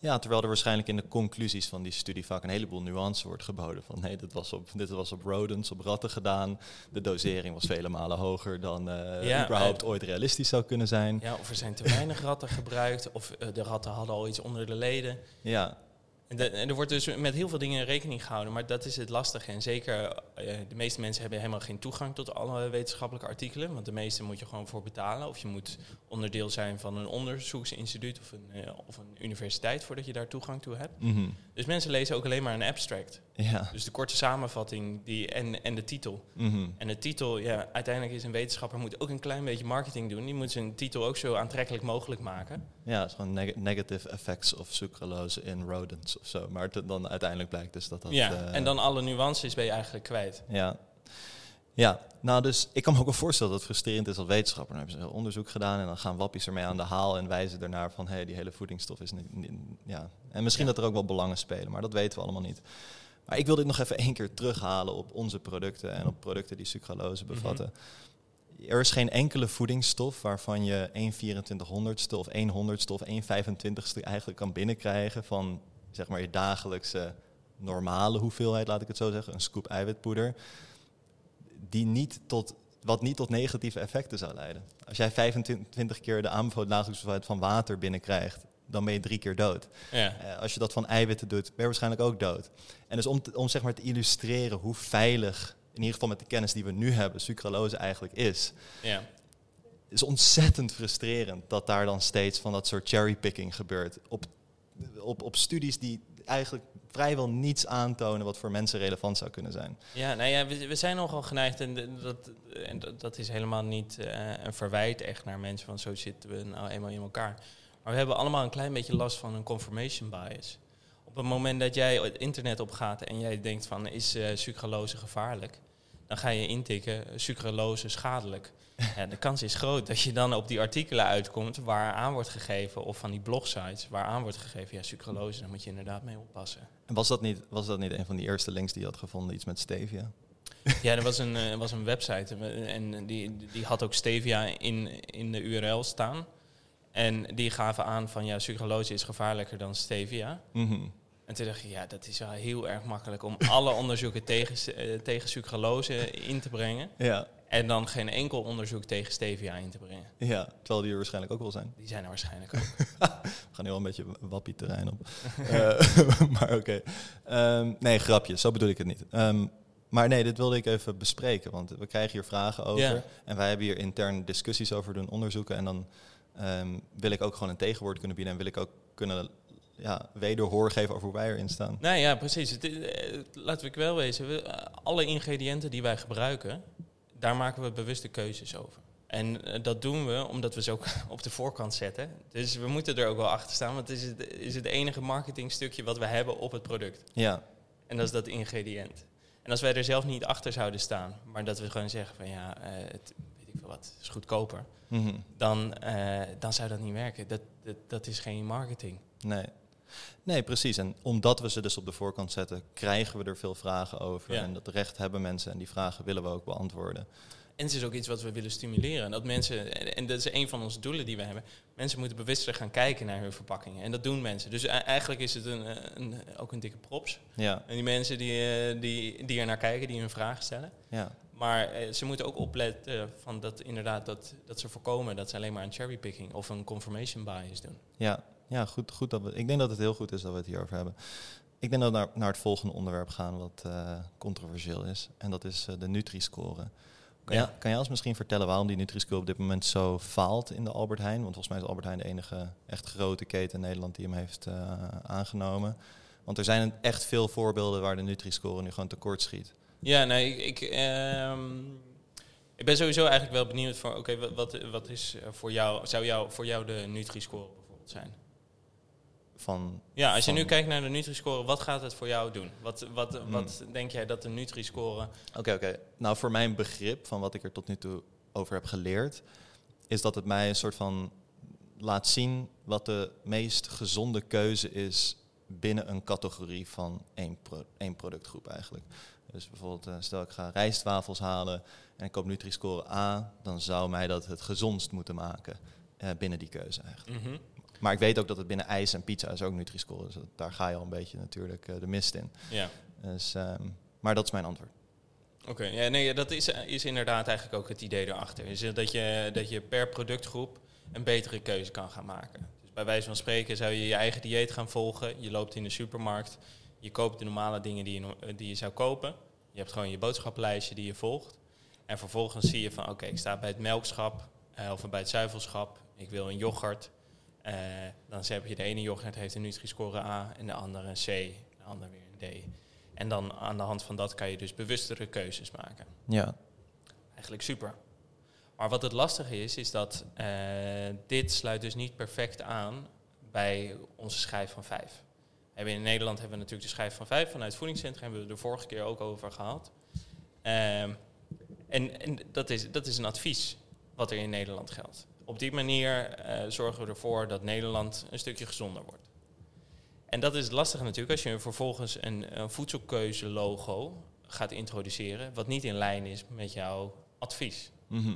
Ja, terwijl er waarschijnlijk in de conclusies van die studie vaak een heleboel nuance wordt geboden. Van nee, dit was op, dit was op rodents, op ratten gedaan. De dosering was vele malen hoger dan eh, Ja, überhaupt ooit realistisch zou kunnen zijn. Ja, of er zijn te weinig ratten gebruikt, of eh, de ratten hadden al iets onder de leden. Ja, En, de- en er wordt dus met heel veel dingen rekening gehouden, maar dat is het lastige. En zeker, eh, de meeste mensen hebben helemaal geen toegang tot alle wetenschappelijke artikelen, want de meeste moet je gewoon voor betalen. Of je moet onderdeel zijn van een onderzoeksinstituut of een, eh, of een universiteit voordat je daar toegang toe hebt. mhm. Dus mensen lezen ook alleen maar een abstract. Ja. Dus de korte samenvatting die, en, en de titel. mhm. En de titel, ja, uiteindelijk is een wetenschapper moet ook een klein beetje marketing doen. Die moet zijn titel ook zo aantrekkelijk mogelijk maken. Ja, het is gewoon neg- negative effects of sucralose in rodents of zo. Maar dan uiteindelijk blijkt dus dat dat... ja, eh, en dan alle nuances ben je eigenlijk kwijt. Ja. Ja, nou dus ik kan me ook wel voorstellen dat het frustrerend is als wetenschapper. Dan hebben ze onderzoek gedaan en dan gaan wappies ermee aan de haal en wijzen ernaar van hé, hey, die hele voedingsstof is niet, niet- ja. En misschien Ja. dat er ook wel belangen spelen, maar dat weten we allemaal niet. Maar ik wil dit nog even één keer terughalen op onze producten en op producten die sucralose bevatten. Er is geen enkele voedingsstof waarvan je 1 2400ste of 1 honderdste of 1 25ste eigenlijk kan binnenkrijgen van zeg maar je dagelijkse normale hoeveelheid, laat ik het zo zeggen, een scoop eiwitpoeder, die niet tot, wat niet tot negatieve effecten zou leiden. Als jij 25 keer de aanbevolen dagelijkse hoeveelheid van water binnenkrijgt, dan ben je drie keer dood. Ja. Eh, als je dat van eiwitten doet, ben je waarschijnlijk ook dood. En dus om, te- om zeg maar te illustreren hoe veilig, in ieder geval met de kennis die we nu hebben, sucralose eigenlijk is, ja. is ontzettend frustrerend dat daar dan steeds van dat soort cherrypicking gebeurt. Op, op, op studies die eigenlijk vrijwel niets aantonen wat voor mensen relevant zou kunnen zijn. Ja, nou ja, we, we zijn nogal geneigd, en dat, en dat, dat is helemaal niet eh, een verwijt echt naar mensen, van zo zitten we nou eenmaal in elkaar. Maar we hebben allemaal een klein beetje last van een confirmation bias. Op het moment dat jij het internet opgaat en jij denkt van is eh, sucralose gevaarlijk, dan ga je intikken sucralose schadelijk. Ja, de kans is groot dat je dan op die artikelen uitkomt waar aan wordt gegeven, of van die blogsites waar aan wordt gegeven, ja, sucralose, daar moet je inderdaad mee oppassen. En was dat niet, was dat niet een van die eerste links die je had gevonden, iets met stevia? Ja, er was een, eh, was een website eh, en die, die had ook stevia in, in de URL staan. En die gaven aan van ja, sucralose is gevaarlijker dan stevia. Mhm. En toen dacht ik, ja, dat is wel heel erg makkelijk om alle onderzoeken tegen, eh, tegen sucralose in te brengen. Ja, En dan geen enkel onderzoek tegen stevia in te brengen. ja, terwijl die er waarschijnlijk ook wel zijn. Die zijn er waarschijnlijk ook. We gaan al een beetje wappie terrein op. Eh, maar oké. Ehm, nee, grapje, zo bedoel ik het niet. Ehm, maar nee, dit wilde ik even bespreken, want we krijgen hier vragen over. Ja. En wij hebben hier intern discussies over doen, onderzoeken. En dan ehm, wil ik ook gewoon een tegenwoord kunnen bieden. En wil ik ook kunnen ja, wederhoor geven over hoe wij erin staan. Nou ja, precies. Het, eh, laten we wel wezen. We, eh, alle ingrediënten die wij gebruiken, daar maken we bewuste keuzes over. En eh, dat doen we omdat we ze ook op de voorkant zetten. Dus we moeten er ook wel achter staan, want het is het, is het enige marketingstukje wat we hebben op het product. Ja, En dat is dat ingrediënt. En als wij er zelf niet achter zouden staan, maar dat we gewoon zeggen van ja, eh, het, ik wat, is goedkoper, mhm. dan, eh, dan zou dat niet werken. Dat, dat, dat is geen marketing. nee. Nee, precies. En omdat we ze dus op de voorkant zetten, krijgen we er veel vragen over. Ja. En dat recht hebben mensen en die vragen willen we ook beantwoorden. En het is ook iets wat we willen stimuleren. Dat mensen, en- en dat is een van onze doelen die we hebben. Mensen moeten bewuster gaan kijken naar hun verpakkingen. En dat doen mensen. Dus e- eigenlijk is het een, een, ook een dikke props. Ja, En die mensen die, eh, die, die er naar kijken, die hun vragen stellen. ja, Maar eh, ze moeten ook opletten van dat inderdaad dat, dat ze voorkomen dat ze alleen maar een cherrypicking of een confirmation bias doen. ja, ja goed, goed dat we, ik denk dat het heel goed is dat we het hierover hebben. Ik denk dat we naar, naar het volgende onderwerp gaan wat eh, controversieel is. En dat is eh, de Nutri-score. Kan, Ja. jij, kan jij ons misschien vertellen waarom die Nutri-score op dit moment zo faalt in de Albert Heijn? Want volgens mij is Albert Heijn de enige echt grote keten in Nederland die hem heeft aangenomen. Want er zijn echt veel voorbeelden waar de Nutri-score nu gewoon tekort schiet. Ja, nee, ik, ik, ehm, ik ben sowieso eigenlijk wel benieuwd voor, oké, wat, wat, wat is voor jou, zou jou, voor jou de Nutri-score bijvoorbeeld zijn? Van, Ja, als je Van- nu kijkt naar de Nutri-score, wat gaat het voor jou doen? Wat, wat, Hmm. wat denk jij dat de Nutri-score... Oké, oké. Nou, voor mijn begrip van wat ik er tot nu toe over heb geleerd, is dat het mij een soort van laat zien wat de meest gezonde keuze is binnen een categorie van één, pro- één productgroep eigenlijk. Dus bijvoorbeeld, eh, stel ik ga rijstwafels halen en ik koop Nutri-score A, dan zou mij dat het gezondst moeten maken eh, binnen die keuze eigenlijk. Mhm. Maar ik weet ook dat het binnen ijs en pizza is ook Nutri-score, dus daar ga je al een beetje natuurlijk eh, de mist in. Ja, Dus, ehm, maar dat is mijn antwoord. oké. Ja, nee, dat is, is inderdaad eigenlijk ook het idee erachter. Is dat je, dat je per productgroep een betere keuze kan gaan maken. Dus bij wijze van spreken zou je je eigen dieet gaan volgen. Je loopt in de supermarkt, je koopt de normale dingen die je, eh, die je zou kopen. Je hebt gewoon je boodschappenlijstje die je volgt. En vervolgens zie je van, oké, ik sta bij het melkschap eh, of bij het zuivelschap. Ik wil een yoghurt. Eh, dan heb je de ene yoghurt heeft een Nutri-score A en de andere een C, de andere weer een D. En dan aan de hand van dat kan je dus bewustere keuzes maken. Ja, Eigenlijk super. Maar wat het lastige is, is dat dit sluit dus niet perfect aan bij onze schijf van vijf. In Nederland hebben we natuurlijk de schijf van vijf vanuit het voedingscentrum, hebben we het de vorige keer ook over gehad. Ehm, en en dat, is, dat is een advies wat er in Nederland geldt. Op die manier eh, zorgen we ervoor dat Nederland een stukje gezonder wordt. En dat is het lastige natuurlijk als je vervolgens een, een voedselkeuze-logo gaat introduceren, wat niet in lijn is met jouw advies. Mhm.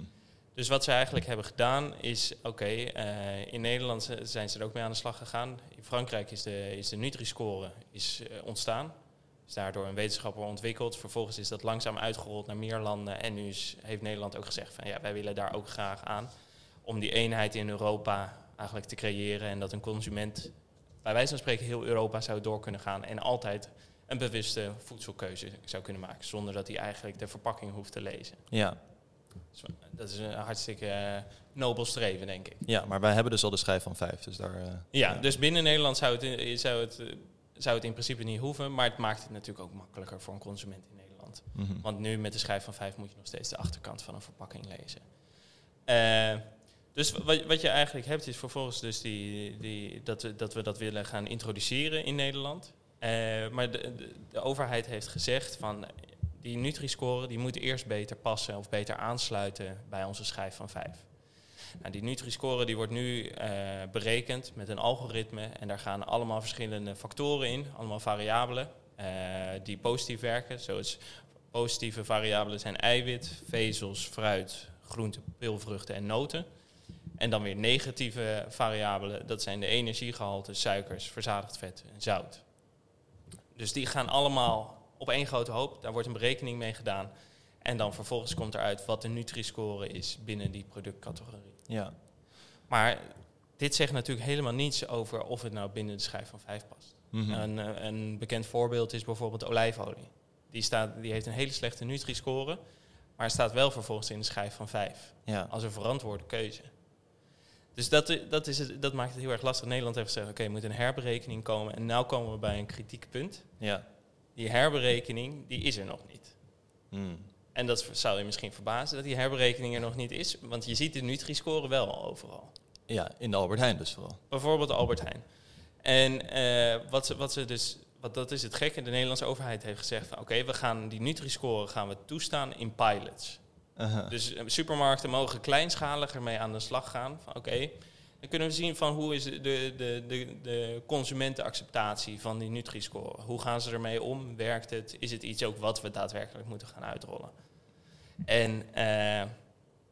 Dus wat ze eigenlijk hebben gedaan is, oké, eh, in Nederland zijn ze er ook mee aan de slag gegaan. In Frankrijk is de, is de Nutri-score is, eh, ontstaan. Is daardoor een wetenschapper ontwikkeld. Vervolgens is dat langzaam uitgerold naar meer landen. En nu is, heeft Nederland ook gezegd van ja, wij willen daar ook graag aan. Om die eenheid in Europa eigenlijk te creëren. En dat een consument, bij wijze van spreken, heel Europa zou door kunnen gaan. En altijd een bewuste voedselkeuze zou kunnen maken. Zonder dat hij eigenlijk de verpakking hoeft te lezen. ja. Dat is een hartstikke eh, nobel streven, denk ik. Ja, maar wij hebben dus al de schijf van vijf, dus daar... eh, Ja, dus binnen Nederland zou het, eh, zou, het, zou het in principe niet hoeven. Maar het maakt het natuurlijk ook makkelijker voor een consument in Nederland. mhm. Want nu met de schijf van 5 moet je nog steeds de achterkant van een verpakking lezen. Dus wat, wat je eigenlijk hebt is vervolgens dus die, die, dat, we, dat we dat willen gaan introduceren in Nederland. Maar de, de, de overheid heeft gezegd van die Nutri-score die moet eerst beter passen of beter aansluiten bij onze schijf van 5. Nou, die Nutri-score die wordt nu eh, berekend met een algoritme en daar gaan allemaal verschillende factoren in, allemaal variabelen eh, die positief werken. Zoals positieve variabelen zijn eiwit, vezels, fruit, groenten, peulvruchten en noten. En dan weer negatieve variabelen, dat zijn de energiegehalte, suikers, verzadigd vet en zout. Dus die gaan allemaal op één grote hoop, daar wordt een berekening mee gedaan. En dan vervolgens komt eruit wat de Nutri-score is binnen die productcategorie. Ja, Maar dit zegt natuurlijk helemaal niets over of het nou binnen de schijf van 5 past. mhm. Een, eh, een bekend voorbeeld is bijvoorbeeld olijfolie. Die, staat, die heeft een hele slechte Nutri-score, maar staat wel vervolgens in de schijf van 5. ja. Als een verantwoorde keuze. Dus dat, i- dat, is het, dat maakt het heel erg lastig. Nederland heeft gezegd, oké, er moet een herberekening komen. En nu komen we bij een kritiek punt. ja. Die herberekening, die is er nog niet. Mm. En dat zou je misschien verbazen dat die herberekening er nog niet is. Want je ziet de Nutri-score wel overal. Ja, in de Albert Heijn dus vooral. Bijvoorbeeld Albert Heijn. En eh, wat, ze, wat ze dus, wat, dat is het gekke, de Nederlandse overheid heeft gezegd van oké, we gaan die Nutri-score gaan we toestaan in pilots. Dus eh, supermarkten mogen kleinschaliger mee aan de slag gaan. Van oké, Dan kunnen we zien van hoe is de, de, de, de consumentenacceptatie van die Nutri-score. Hoe gaan ze ermee om? Werkt het? Is het iets ook wat we daadwerkelijk moeten gaan uitrollen? En uh,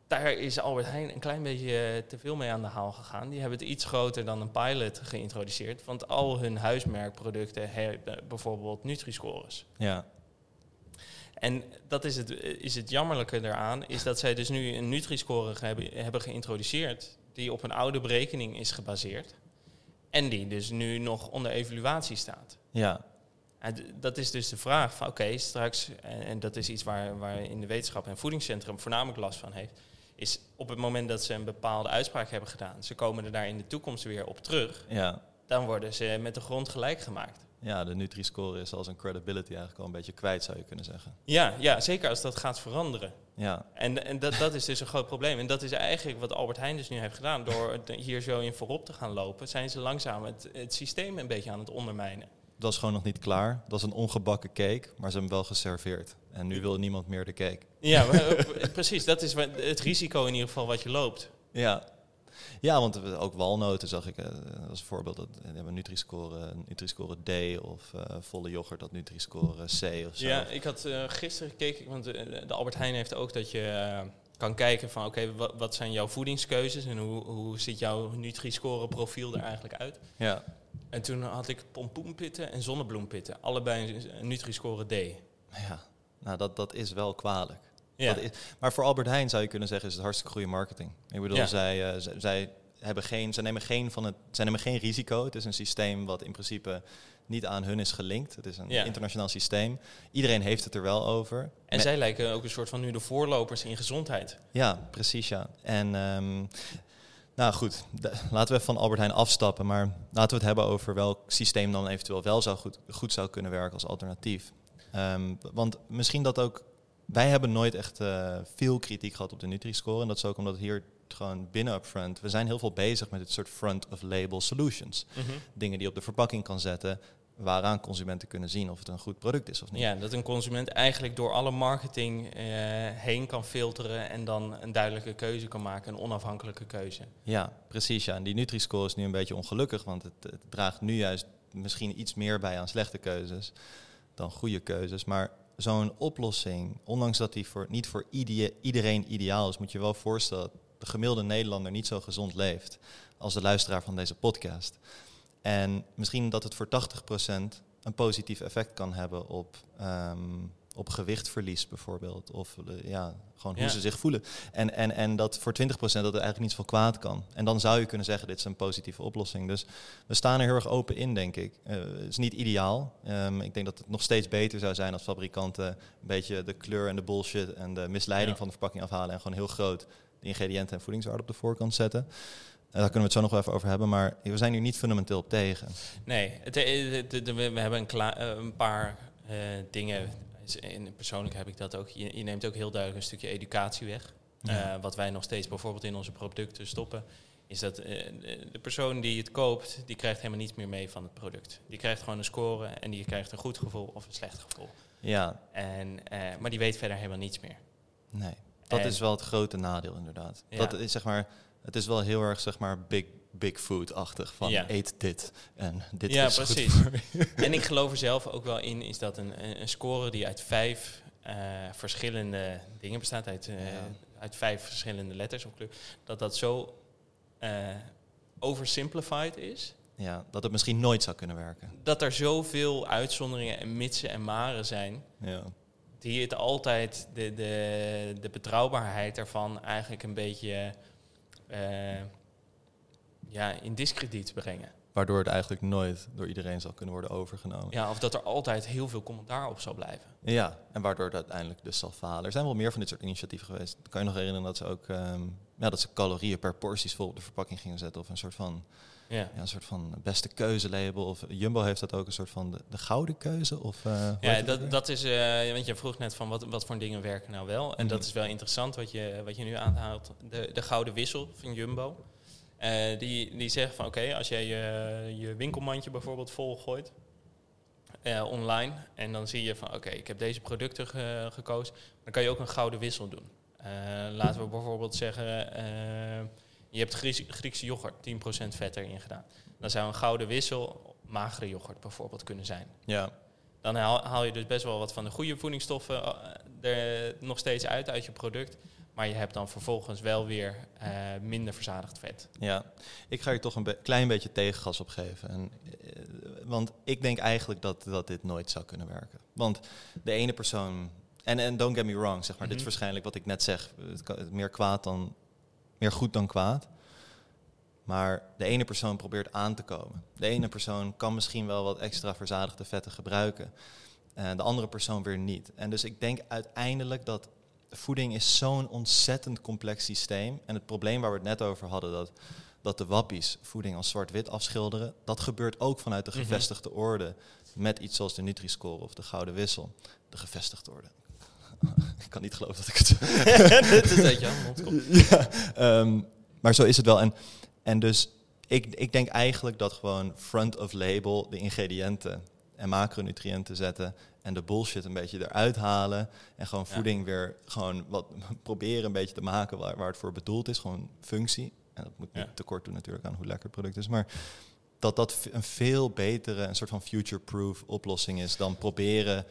daar is Albert Heijn een klein beetje te veel mee aan de haal gegaan. Die hebben het iets groter dan een pilot geïntroduceerd. Want al hun huismerkproducten hebben bijvoorbeeld Nutri-scores. Ja. En dat is het, is het jammerlijke daaraan, is dat zij dus nu een Nutri-score hebben, hebben geïntroduceerd die op een oude berekening is gebaseerd. En die dus nu nog onder evaluatie staat. Ja. dat is dus de vraag van oké, straks, en, en, dat is iets waar, waar in de wetenschap en voedingscentrum voornamelijk last van heeft, is op het moment dat ze een bepaalde uitspraak hebben gedaan, ze komen er daar in de toekomst weer op terug, ja. dan worden ze met de grond gelijk gemaakt. Ja, de Nutri-score is als een credibility eigenlijk al een beetje kwijt, zou je kunnen zeggen. Ja, ja zeker als dat gaat veranderen. Ja. En, en dat, dat is dus een groot probleem. En dat is eigenlijk wat Albert Heijn dus nu heeft gedaan. Door hier zo in voorop te gaan lopen, zijn ze langzaam het, het systeem een beetje aan het ondermijnen. Dat is gewoon nog niet klaar. Dat is een ongebakken cake, maar ze hebben hem wel geserveerd. En nu wil niemand meer de cake. Ja, eh, precies. Dat is het risico in ieder geval wat je loopt. Ja, ja, want ook walnoten zag ik uh, als een voorbeeld. Dat we hebben Nutri-score, Nutri-score D of volle yoghurt dat Nutri-score C of zo. Ja, ik had gisteren gekeken, want de, de, Albert Heijn heeft ook dat je kan kijken van oké, wat, wat, zijn jouw voedingskeuzes en hoe, hoe ziet jouw Nutri-score profiel er eigenlijk uit? Ja. En toen had ik pompoenpitten en zonnebloempitten, allebei een Nutri-score D. Ja, nou dat, dat is wel kwalijk. Ja. Is, maar voor Albert Heijn zou je kunnen zeggen, is het hartstikke goede marketing. Ik bedoel, ja. zij, uh, zij, hebben geen, zij, nemen geen van het, zij nemen geen risico. Het is een systeem wat in principe niet aan hun is gelinkt. Het is een ja. internationaal systeem. Iedereen heeft het er wel over. En zij lijken ook een soort van nu de voorlopers in gezondheid. Ja, precies ja. En um, nou goed, laten we van Albert Heijn afstappen. Maar laten we het hebben over welk systeem dan eventueel wel zou goed, goed zou kunnen werken als alternatief. Um, want misschien dat ook wij hebben nooit echt uh, veel kritiek gehad op de Nutri-score. En dat is ook omdat hier gewoon binnen Upfront... we zijn heel veel bezig met dit soort front-of-label solutions. Mhm. Dingen die je op de verpakking kan zetten... waaraan consumenten kunnen zien of het een goed product is of niet. Ja, dat een consument eigenlijk door alle marketing uh, heen kan filteren... en dan een duidelijke keuze kan maken, een onafhankelijke keuze. Ja, precies. Ja. En die Nutri-score is nu een beetje ongelukkig... want het, het draagt nu juist misschien iets meer bij aan slechte keuzes... dan goede keuzes. Maar zo'n oplossing, ondanks dat die voor, niet voor iedereen ideaal is, moet je wel voorstellen dat de gemiddelde Nederlander niet zo gezond leeft als de luisteraar van deze podcast. En misschien dat het voor 80% een positief effect kan hebben op um, op gewichtverlies bijvoorbeeld. Of uh, ja, gewoon hoe ze zich voelen. En, en, en dat voor 20% dat er eigenlijk niet zoveel kwaad kan. En dan zou je kunnen zeggen, dit is een positieve oplossing. Dus we staan er heel erg open in, denk ik. Eh, het is niet ideaal. Ehm, ik denk dat het nog steeds beter zou zijn als fabrikanten een beetje de kleur en de bullshit en de misleiding Ja. van de verpakking afhalen en gewoon heel groot de ingrediënten en voedingswaarde op de voorkant zetten. Eh, daar kunnen we het zo nog wel even over hebben, maar we zijn hier niet fundamenteel op tegen. Nee, het, eh, het- het- we hebben een, eh, paar eh, dingen. En persoonlijk heb ik dat ook. Je, je neemt ook heel duidelijk een stukje educatie weg. Ja. Eh, wat wij nog steeds bijvoorbeeld in onze producten stoppen. Is dat eh, de- de persoon die het koopt, die krijgt helemaal niets meer mee van het product. Die krijgt gewoon een score en die krijgt een goed gevoel of een slecht gevoel. Ja, En, eh, maar die weet verder helemaal niets meer. Nee, dat En- is wel het grote nadeel inderdaad. Ja. Dat is zeg maar, het is wel heel erg zeg maar big, big food-achtig van Ja. eet dit en dit Ja, is precies. goed voor je. En ik geloof er zelf ook wel in, is dat een, een score die uit vijf eh, verschillende dingen bestaat, uit, eh, Ja. uit vijf verschillende letters of kleur, dat dat zo eh, oversimplified is, Ja, dat het misschien nooit zou kunnen werken. dat er zoveel uitzonderingen en mitsen en maren zijn, Ja, die het altijd, de, de, de betrouwbaarheid ervan eigenlijk een beetje ja, in discrediet brengen. waardoor het eigenlijk nooit door iedereen zal kunnen worden overgenomen. Ja, of dat er altijd heel veel commentaar op zal blijven. Ja, en waardoor het uiteindelijk dus zal falen. Er zijn wel meer van dit soort initiatieven geweest. Kan je nog herinneren dat ze ook ehm, ja, dat ze calorieën per porties vol op de verpakking gingen zetten of een soort van Ja. ja, een soort van beste keuzelabel of Jumbo heeft dat ook een soort van de, de gouden keuze of eh, Ja, dat, dat is, eh, want je vroeg net van wat, wat voor dingen werken nou wel. En Mhm. dat is wel interessant wat je, wat je nu aanhaalt. De, de gouden wissel van Jumbo. Eh, die, die zeggen van oké, als jij je, je winkelmandje bijvoorbeeld volgooit eh, online. En dan zie je van oké, ik heb deze producten ge- gekozen. Dan kan je ook een gouden wissel doen. Laten we bijvoorbeeld zeggen, Je hebt Grieks- Griekse yoghurt, 10% vet erin gedaan. Dan zou een gouden wissel magere yoghurt bijvoorbeeld kunnen zijn. Ja, Dan haal, haal je dus best wel wat van de goede voedingsstoffen eh, er nog steeds uit uit je product. Maar je hebt dan vervolgens wel weer eh, minder verzadigd vet. ja. Ik ga hier toch een be- klein beetje tegengas op geven. En, eh, want ik denk eigenlijk dat, dat dit nooit zou kunnen werken. Want de ene persoon... En, en don't get me wrong, zeg maar. Dit is Mhm. waarschijnlijk wat ik net zeg. Het kan- meer kwaad dan... Meer goed dan kwaad. Maar de ene persoon probeert aan te komen. De ene persoon kan misschien wel wat extra verzadigde vetten gebruiken. En de andere persoon weer niet. En dus ik denk uiteindelijk dat voeding is zo'n ontzettend complex systeem. En het probleem waar we het net over hadden, dat, dat de wappies voeding als zwart-wit afschilderen, dat gebeurt ook vanuit de Mhm. gevestigde orde. Met iets zoals de Nutri-score of de Gouden Wissel. De gevestigde orde. ik kan niet geloven dat ik het zo Dit is mond komt. ja, ehm, maar zo is het wel. En, en dus ik, ik denk eigenlijk dat gewoon front of label de ingrediënten en macronutriënten zetten en de bullshit een beetje eruit halen en gewoon Ja. voeding weer gewoon wat proberen een beetje te maken waar, waar het voor bedoeld is, gewoon functie. En dat moet niet tekort doen natuurlijk aan hoe lekker het product is, maar dat dat een veel betere, een soort van future-proof oplossing is dan proberen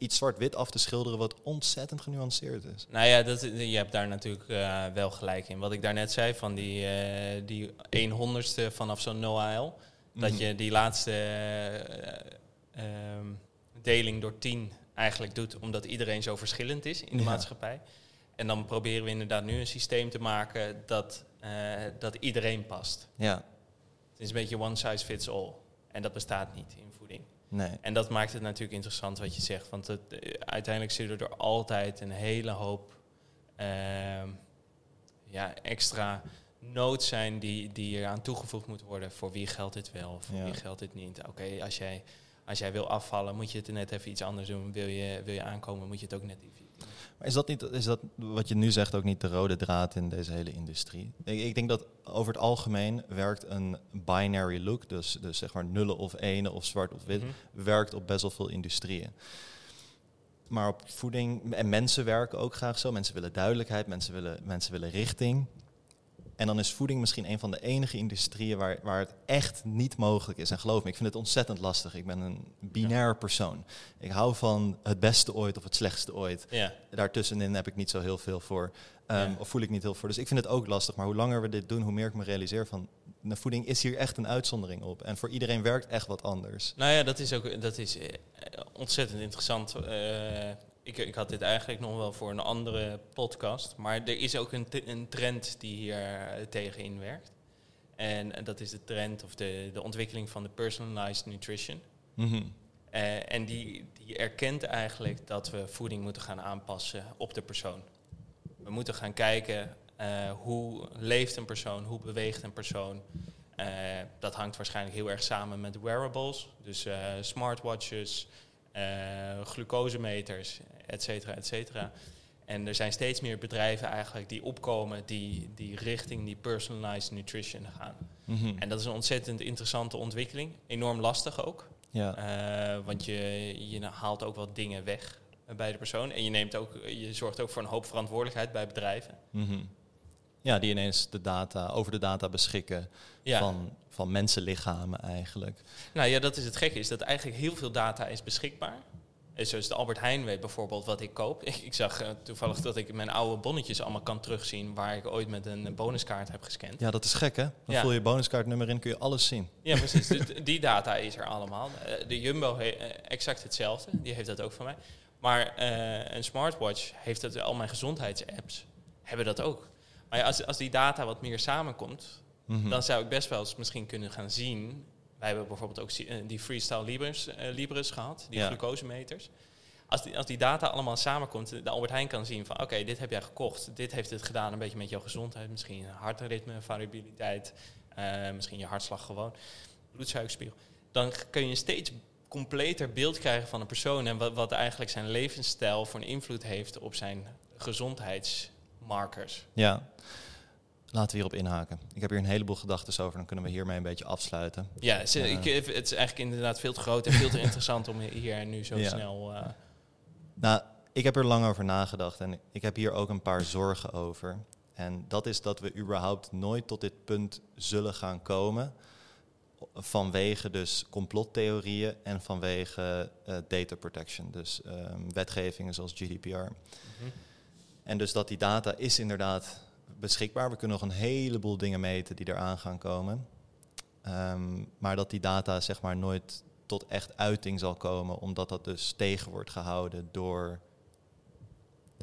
iets zwart-wit af te schilderen wat ontzettend genuanceerd is. Nou ja, dat, je hebt daar natuurlijk eh, wel gelijk in. Wat ik daarnet zei van die, eh die 1 honderdste vanaf zo'n no-aisle. Dat Mhm. je die laatste eh, ehm, deling door 10 eigenlijk doet omdat iedereen zo verschillend is in de Ja. maatschappij. En dan proberen we inderdaad nu een systeem te maken dat, dat iedereen past. Ja, Het is een beetje one size fits all. En dat bestaat niet in voeding. Nee. En dat maakt het natuurlijk interessant wat je zegt. Want het, eh, uiteindelijk zullen er altijd een hele hoop ehm, ja, extra nood zijn die, die er aan toegevoegd moeten worden. Voor wie geldt dit wel, voor Ja. wie geldt dit niet. Oké, als, jij, als jij wil afvallen, moet je het net even iets anders doen. Wil je, wil je aankomen, moet je het ook net even Maar is dat, niet, is dat wat je nu zegt ook niet de rode draad in deze hele industrie? Ik, ik denk dat over het algemeen werkt een binary look, dus, dus zeg maar nullen of ene of zwart of wit, Mhm. werkt op best wel veel industrieën. Maar op voeding, en mensen werken ook graag zo. Mensen willen duidelijkheid, mensen willen, mensen willen richting. En dan is voeding misschien een van de enige industrieën waar, waar het echt niet mogelijk is. En geloof me, ik vind het ontzettend lastig. Ik ben een binair persoon. Ik hou van het beste ooit of het slechtste ooit Ja, daartussenin heb ik niet zo heel veel voor. ehm, Ja. Of voel ik niet heel voor. Dus ik vind het ook lastig. Maar hoe langer we dit doen, hoe meer ik me realiseer van... De voeding is hier echt een uitzondering op. En voor iedereen werkt echt wat anders. nou ja, dat is ook dat is, eh, ontzettend interessant. Eh, ik, ik had dit eigenlijk nog wel voor een andere podcast. Maar er is ook een, een trend die hier eh, tegenin werkt. En eh, dat is de trend of de, de ontwikkeling van de personalized nutrition. Mhm. Eh, en die, die erkent eigenlijk dat we voeding moeten gaan aanpassen op de persoon. We moeten gaan kijken hoe leeft een persoon, hoe beweegt een persoon. Dat hangt waarschijnlijk heel erg samen met wearables, dus smartwatches, glucosemeters, et cetera, et cetera. En er zijn steeds meer bedrijven eigenlijk die opkomen die, die richting die personalized nutrition gaan. Mhm. En dat is een ontzettend interessante ontwikkeling, enorm lastig ook. Ja. Eh, want je, je haalt ook wat dingen weg eh, bij de persoon. En je, neemt ook, je zorgt ook voor een hoop verantwoordelijkheid bij bedrijven. Mhm. Ja, die ineens de data, over de data beschikken Ja. van, van mensenlichamen eigenlijk. Nou ja, dat is het gekke, is dat eigenlijk heel veel data is beschikbaar. En zoals de Albert Heijn weet bijvoorbeeld wat ik koop. Ik, ik zag eh, toevallig dat ik mijn oude bonnetjes allemaal kan terugzien... waar ik ooit met een bonuskaart heb gescand. Ja, dat is gek hè? Dan Ja. vul je bonuskaartnummer in, kun je alles zien. Ja, precies. Dus die data is er allemaal. Eh, de Jumbo heeft exact hetzelfde. Die heeft dat ook van mij. Maar eh, een smartwatch heeft het, al mijn gezondheidsapps hebben dat ook. Maar ja, als, als die data wat meer samenkomt, Mhm. dan zou ik best wel eens misschien kunnen gaan zien. Wij hebben bijvoorbeeld ook eh, die Freestyle Libres, Libres gehad, die Ja. glucosemeters. Als die, als die data allemaal samenkomt, de Albert Heijn kan zien van oké, dit heb jij gekocht, dit heeft het gedaan een beetje met jouw gezondheid, misschien hartritme, variabiliteit, eh, misschien je hartslag gewoon, bloedsuikerspiegel. Dan kun je een steeds completer beeld krijgen van een persoon en wat, wat eigenlijk zijn levensstijl voor een invloed heeft op zijn gezondheidsmarkers. Ja. Laten we hierop inhaken. Ik heb hier een heleboel gedachten over. Dan kunnen we hiermee een beetje afsluiten. Ja, het is, Ja. ik, het is eigenlijk inderdaad veel te groot en veel te interessant om hier en nu zo Ja. snel. eh, Nou, ik heb er lang over nagedacht en ik heb hier ook een paar zorgen over. En dat is dat we überhaupt nooit tot dit punt zullen gaan komen. Vanwege dus complottheorieën en vanwege uh, data protection. Dus um, wetgevingen zoals GDPR. Mm En dus dat die data is inderdaad beschikbaar. We kunnen nog een heleboel dingen meten die eraan gaan komen. Um, maar dat die data zeg maar nooit tot echt uiting zal komen, omdat dat dus tegen wordt gehouden door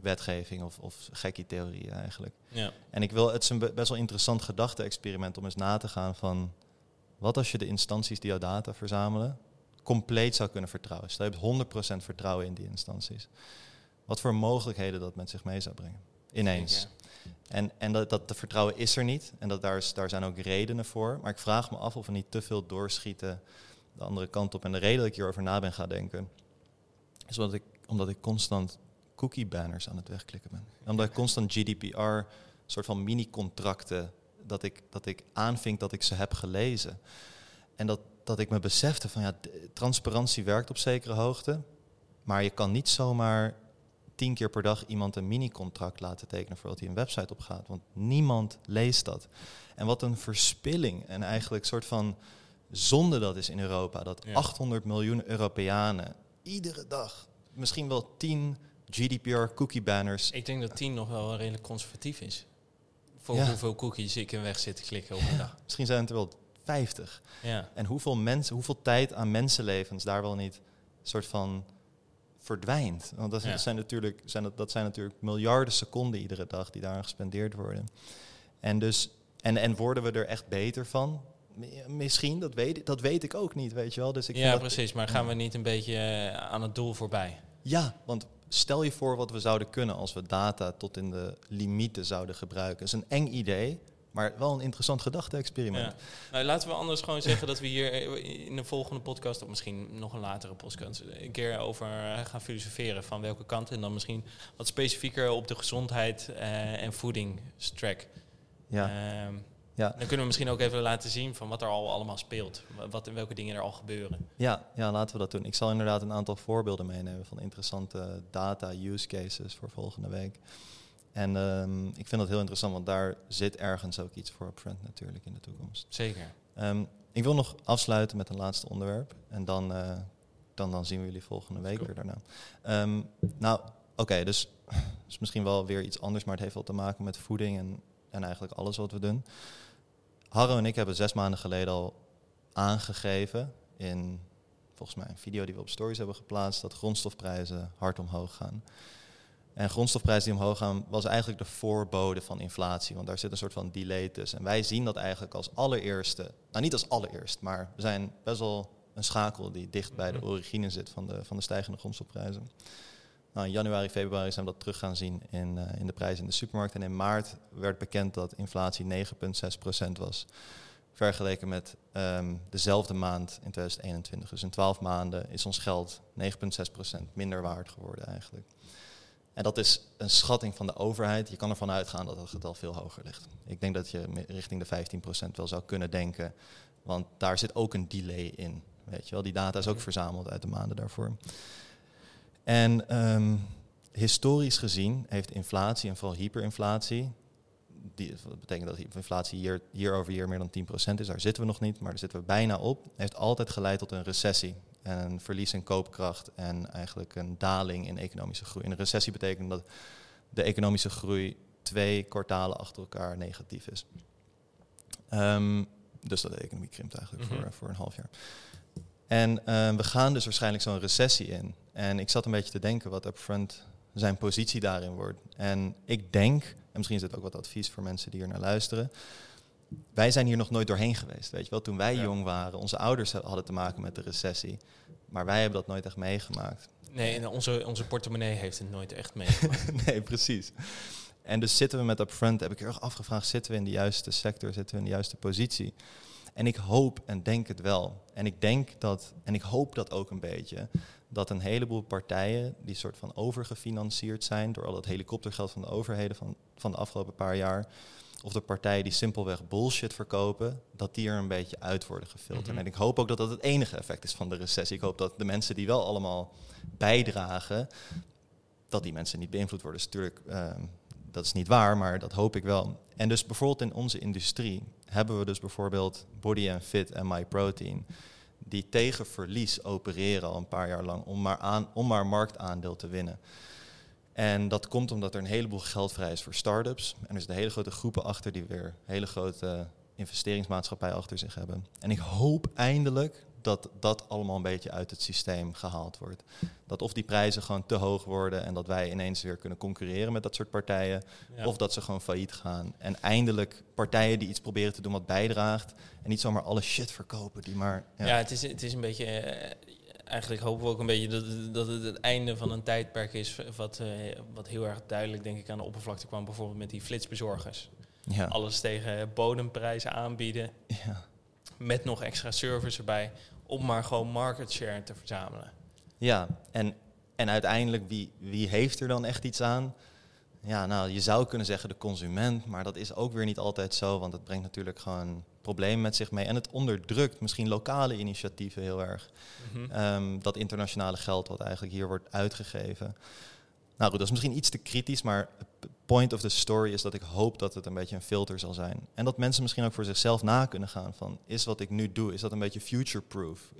wetgeving of, of gekkie theorieën eigenlijk. Ja. En ik wil, het is een best wel interessant gedachte-experiment om eens na te gaan van wat als je de instanties die jouw data verzamelen compleet zou kunnen vertrouwen. Stel je hebt 100% vertrouwen in die instanties. Wat voor mogelijkheden dat met zich mee zou brengen. Ineens. En, en dat, dat de vertrouwen is er niet. En dat daar, is, daar zijn ook redenen voor. Maar ik vraag me af of we niet te veel doorschieten de andere kant op. En de reden dat ik hierover na ben gaan denken, is omdat ik, omdat ik constant cookie banners aan het wegklikken ben. omdat ik constant GDPR, soort van mini-contracten, dat ik, dat ik aanvink dat ik ze heb gelezen. En dat, dat ik me besefte van ja, transparantie werkt op zekere hoogte, maar je kan niet zomaar tien keer per dag iemand een mini-contract laten tekenen voordat hij een website op gaat. Want niemand leest dat. En wat een verspilling en eigenlijk een soort van zonde dat is in Europa. Dat 800 miljoen Europeanen iedere dag misschien wel 10 GDPR cookie banners. Ik denk dat 10 nog wel redelijk conservatief is. Voor hoeveel cookies ik in weg zit te klikken op een dag. Misschien zijn het er wel 50. Ja. En hoeveel mensen, hoeveel tijd aan mensenlevens daar wel niet soort van verdwijnt. Want dat, zijn natuurlijk, zijn dat, dat zijn natuurlijk miljarden seconden iedere dag die daar gespendeerd worden. En, dus, en, en worden we er echt beter van? Misschien, dat weet, dat weet ik ook niet, weet je wel. Dus ik ja, precies. Maar gaan we niet een beetje eh, aan het doel voorbij? Ja, want stel je voor wat we zouden kunnen als we data tot in de limieten zouden gebruiken. Dat is een eng idee, maar wel een interessant gedachte-experiment. Ja. Nou, laten we anders gewoon zeggen dat we hier in de volgende podcast, of misschien nog een latere podcast, een keer over gaan filosoferen van welke kant. En dan misschien wat specifieker op de gezondheid uh, en voedingstrack. Ja. Uh, ja. Dan kunnen we misschien ook even laten zien van wat er al allemaal speelt. Wat en welke dingen er al gebeuren. Ja, ja, laten we dat doen. Ik zal inderdaad een aantal voorbeelden meenemen van interessante data use cases voor volgende week. En um, ik vind dat heel interessant, want daar zit ergens ook iets voor upfront natuurlijk in de toekomst. Zeker. Um, ik wil nog afsluiten met een laatste onderwerp. En dan, uh, dan, dan zien we jullie volgende week weer daarna. Um, nou, oké, dus is misschien wel weer iets anders, maar het heeft wel te maken met voeding en, en eigenlijk alles wat we doen. Harro en ik hebben zes maanden geleden al aangegeven in volgens mij een video die we op stories hebben geplaatst, dat grondstofprijzen hard omhoog gaan. En grondstofprijzen die omhoog gaan, was eigenlijk de voorbode van inflatie. Want daar zit een soort van delay tussen. En wij zien dat eigenlijk als allereerste, nou niet als allereerst, maar we zijn best wel een schakel die dicht bij de mhm. origine zit van de, van de stijgende grondstofprijzen. Nou, in januari, februari zijn we dat terug gaan zien in, uh, in de prijzen in de supermarkt. En in maart werd bekend dat inflatie 9,6% was. Vergeleken met um, dezelfde maand in 2021. Dus in 12 maanden is ons geld 9,6% minder waard geworden eigenlijk. En dat is een schatting van de overheid. Je kan ervan uitgaan dat het getal veel hoger ligt. Ik denk dat je richting de 15% wel zou kunnen denken. Want daar zit ook een delay in. Weet je wel, die data is ook verzameld uit de maanden daarvoor. En um, historisch gezien heeft inflatie en vooral hyperinflatie, die, dat betekent dat inflatie hier, hier over hier meer dan 10% is, daar zitten we nog niet, maar daar zitten we bijna op, heeft altijd geleid tot een recessie. En een verlies in koopkracht en eigenlijk een daling in economische groei. En een recessie betekent dat de economische groei twee kwartalen achter elkaar negatief is. Um, dus dat de economie krimpt eigenlijk voor, mhm. voor een half jaar. En uh, we gaan dus waarschijnlijk zo'n recessie in. En ik zat een beetje te denken wat Upfront zijn positie daarin wordt. En ik denk, en misschien is dit ook wat advies voor mensen die hier naar luisteren. Wij zijn hier nog nooit doorheen geweest. Weet je wel, toen wij jong waren, onze ouders hadden te maken met de recessie. Maar wij hebben dat nooit echt meegemaakt. Nee, en onze, onze portemonnee heeft het nooit echt meegemaakt. nee, precies. En dus zitten we met Upfront, heb ik heel erg afgevraagd, zitten we in de juiste sector, zitten we in de juiste positie? En ik hoop en denk het wel. En ik denk dat, en ik hoop dat ook een beetje, dat een heleboel partijen die soort van overgefinancierd zijn door al dat helikoptergeld van de overheden van, van de afgelopen paar jaar, of de partijen die simpelweg bullshit verkopen, dat die er een beetje uit worden gefilterd. Mhm. En ik hoop ook dat dat het enige effect is van de recessie. Ik hoop dat de mensen die wel allemaal bijdragen, dat die mensen niet beïnvloed worden. Dus natuurlijk, ehm, dat is niet waar, maar dat hoop ik wel. En dus bijvoorbeeld in onze industrie hebben we dus bijvoorbeeld Body and Fit en MyProtein, die tegen verlies opereren al een paar jaar lang om maar, aan, om maar marktaandeel te winnen. En dat komt omdat er een heleboel geld vrij is voor start-ups. En er zitten hele grote groepen achter die weer hele grote investeringsmaatschappijen achter zich hebben. En ik hoop eindelijk dat dat allemaal een beetje uit het systeem gehaald wordt. Dat of die prijzen gewoon te hoog worden en dat wij ineens weer kunnen concurreren met dat soort partijen, of dat ze gewoon failliet gaan. En eindelijk partijen die iets proberen te doen wat bijdraagt en niet zomaar alle shit verkopen die maar... Ja, ja het, is, het is een beetje... Uh, eigenlijk hopen we ook een beetje dat, dat het het einde van een tijdperk is, wat, uh, wat heel erg duidelijk denk ik aan de oppervlakte kwam, bijvoorbeeld met die flitsbezorgers. Ja. Alles tegen bodemprijzen aanbieden. Ja. Met nog extra service erbij om maar gewoon market share te verzamelen. Ja, en, en uiteindelijk, wie, wie heeft er dan echt iets aan? Ja, nou, je zou kunnen zeggen de consument, maar dat is ook weer niet altijd zo, want het brengt natuurlijk gewoon problemen met zich mee. En het onderdrukt misschien lokale initiatieven heel erg. Mhm. Ehm, dat internationale geld wat eigenlijk hier wordt uitgegeven. Nou goed, dat is misschien iets te kritisch, maar point of the story is dat ik hoop dat het een beetje een filter zal zijn. En dat mensen misschien ook voor zichzelf na kunnen gaan van, is wat ik nu doe, is dat een beetje future-proof?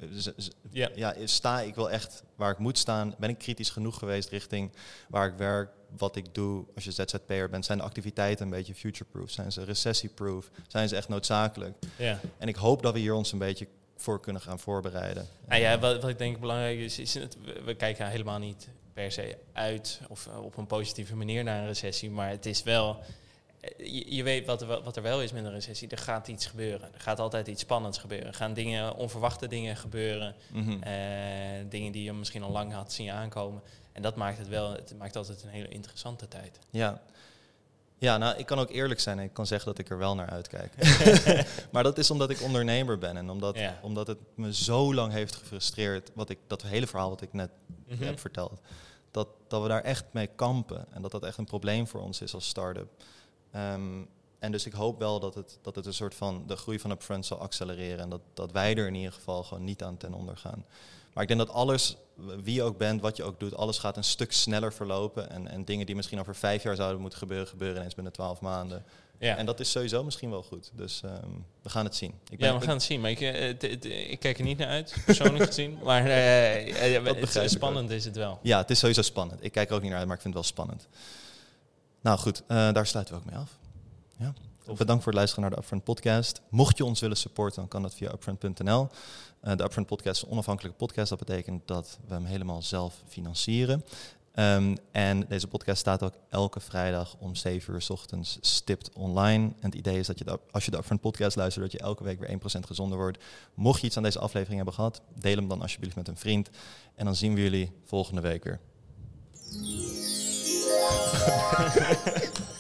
Ja. ja, sta ik wel echt waar ik moet staan? Ben ik kritisch genoeg geweest richting waar ik werk, wat ik doe? Als je ZZP'er bent, zijn de activiteiten een beetje future-proof? Zijn ze recessie-proof? Zijn ze echt noodzakelijk? Ja. En ik hoop dat we hier ons een beetje voor kunnen gaan voorbereiden. Ah ja, wat, wat ik denk belangrijk is, is het, we kijken helemaal niet per se uit of eh, op een positieve manier naar een recessie. Maar het is wel. Eh, je, weet wat er, wel, wat er wel is met een recessie. Er gaat iets gebeuren. Er gaat altijd iets spannends gebeuren. Er gaan dingen, onverwachte dingen gebeuren. Mhm. Eh, dingen die je misschien al lang had zien aankomen. En dat maakt het wel. Het maakt altijd een hele interessante tijd. Ja. Ja, nou, ik kan ook eerlijk zijn. Ik kan zeggen dat ik er wel naar uitkijk. maar dat is omdat ik ondernemer ben en omdat, omdat het me zo lang heeft gefrustreerd. Wat ik, dat hele verhaal wat ik net mhm. heb verteld dat, dat we daar echt mee kampen. En dat dat echt een probleem voor ons is als start-up. Ehm, en dus ik hoop wel dat het, dat het een soort van de groei van Upfront zal accelereren. En dat, dat wij er in ieder geval gewoon niet aan ten onder gaan. Maar ik denk dat alles, wie je ook bent, wat je ook doet, alles gaat een stuk sneller verlopen. En, en dingen die misschien over vijf jaar zouden moeten gebeuren, gebeuren ineens binnen twaalf maanden. Ja. En dat is sowieso misschien wel goed. Dus ehm, we gaan het zien. Ik ben ja, we gaan het zien. Maar ik, uh, ik kijk er niet naar uit, persoonlijk gezien. Maar uh, het, spannend is het wel. Ja, het is sowieso spannend. Ik kijk er ook niet naar uit, maar ik vind het wel spannend. Nou goed, daar sluiten we ook mee af. Ja. Bedankt voor het luisteren naar de Upfront podcast. Mocht je ons willen supporten, dan kan dat via upfront.nl. de Upfront podcast is een onafhankelijke podcast. Dat betekent dat we hem helemaal zelf financieren. Ehm, en deze podcast staat ook elke vrijdag om 7 uur s ochtends stipt online. En het idee is dat je als je de Upfront podcast luistert, dat je elke week weer 1% gezonder wordt. Mocht je iets aan deze aflevering hebben gehad, deel hem dan alsjeblieft met een vriend. En dan zien we jullie volgende week weer.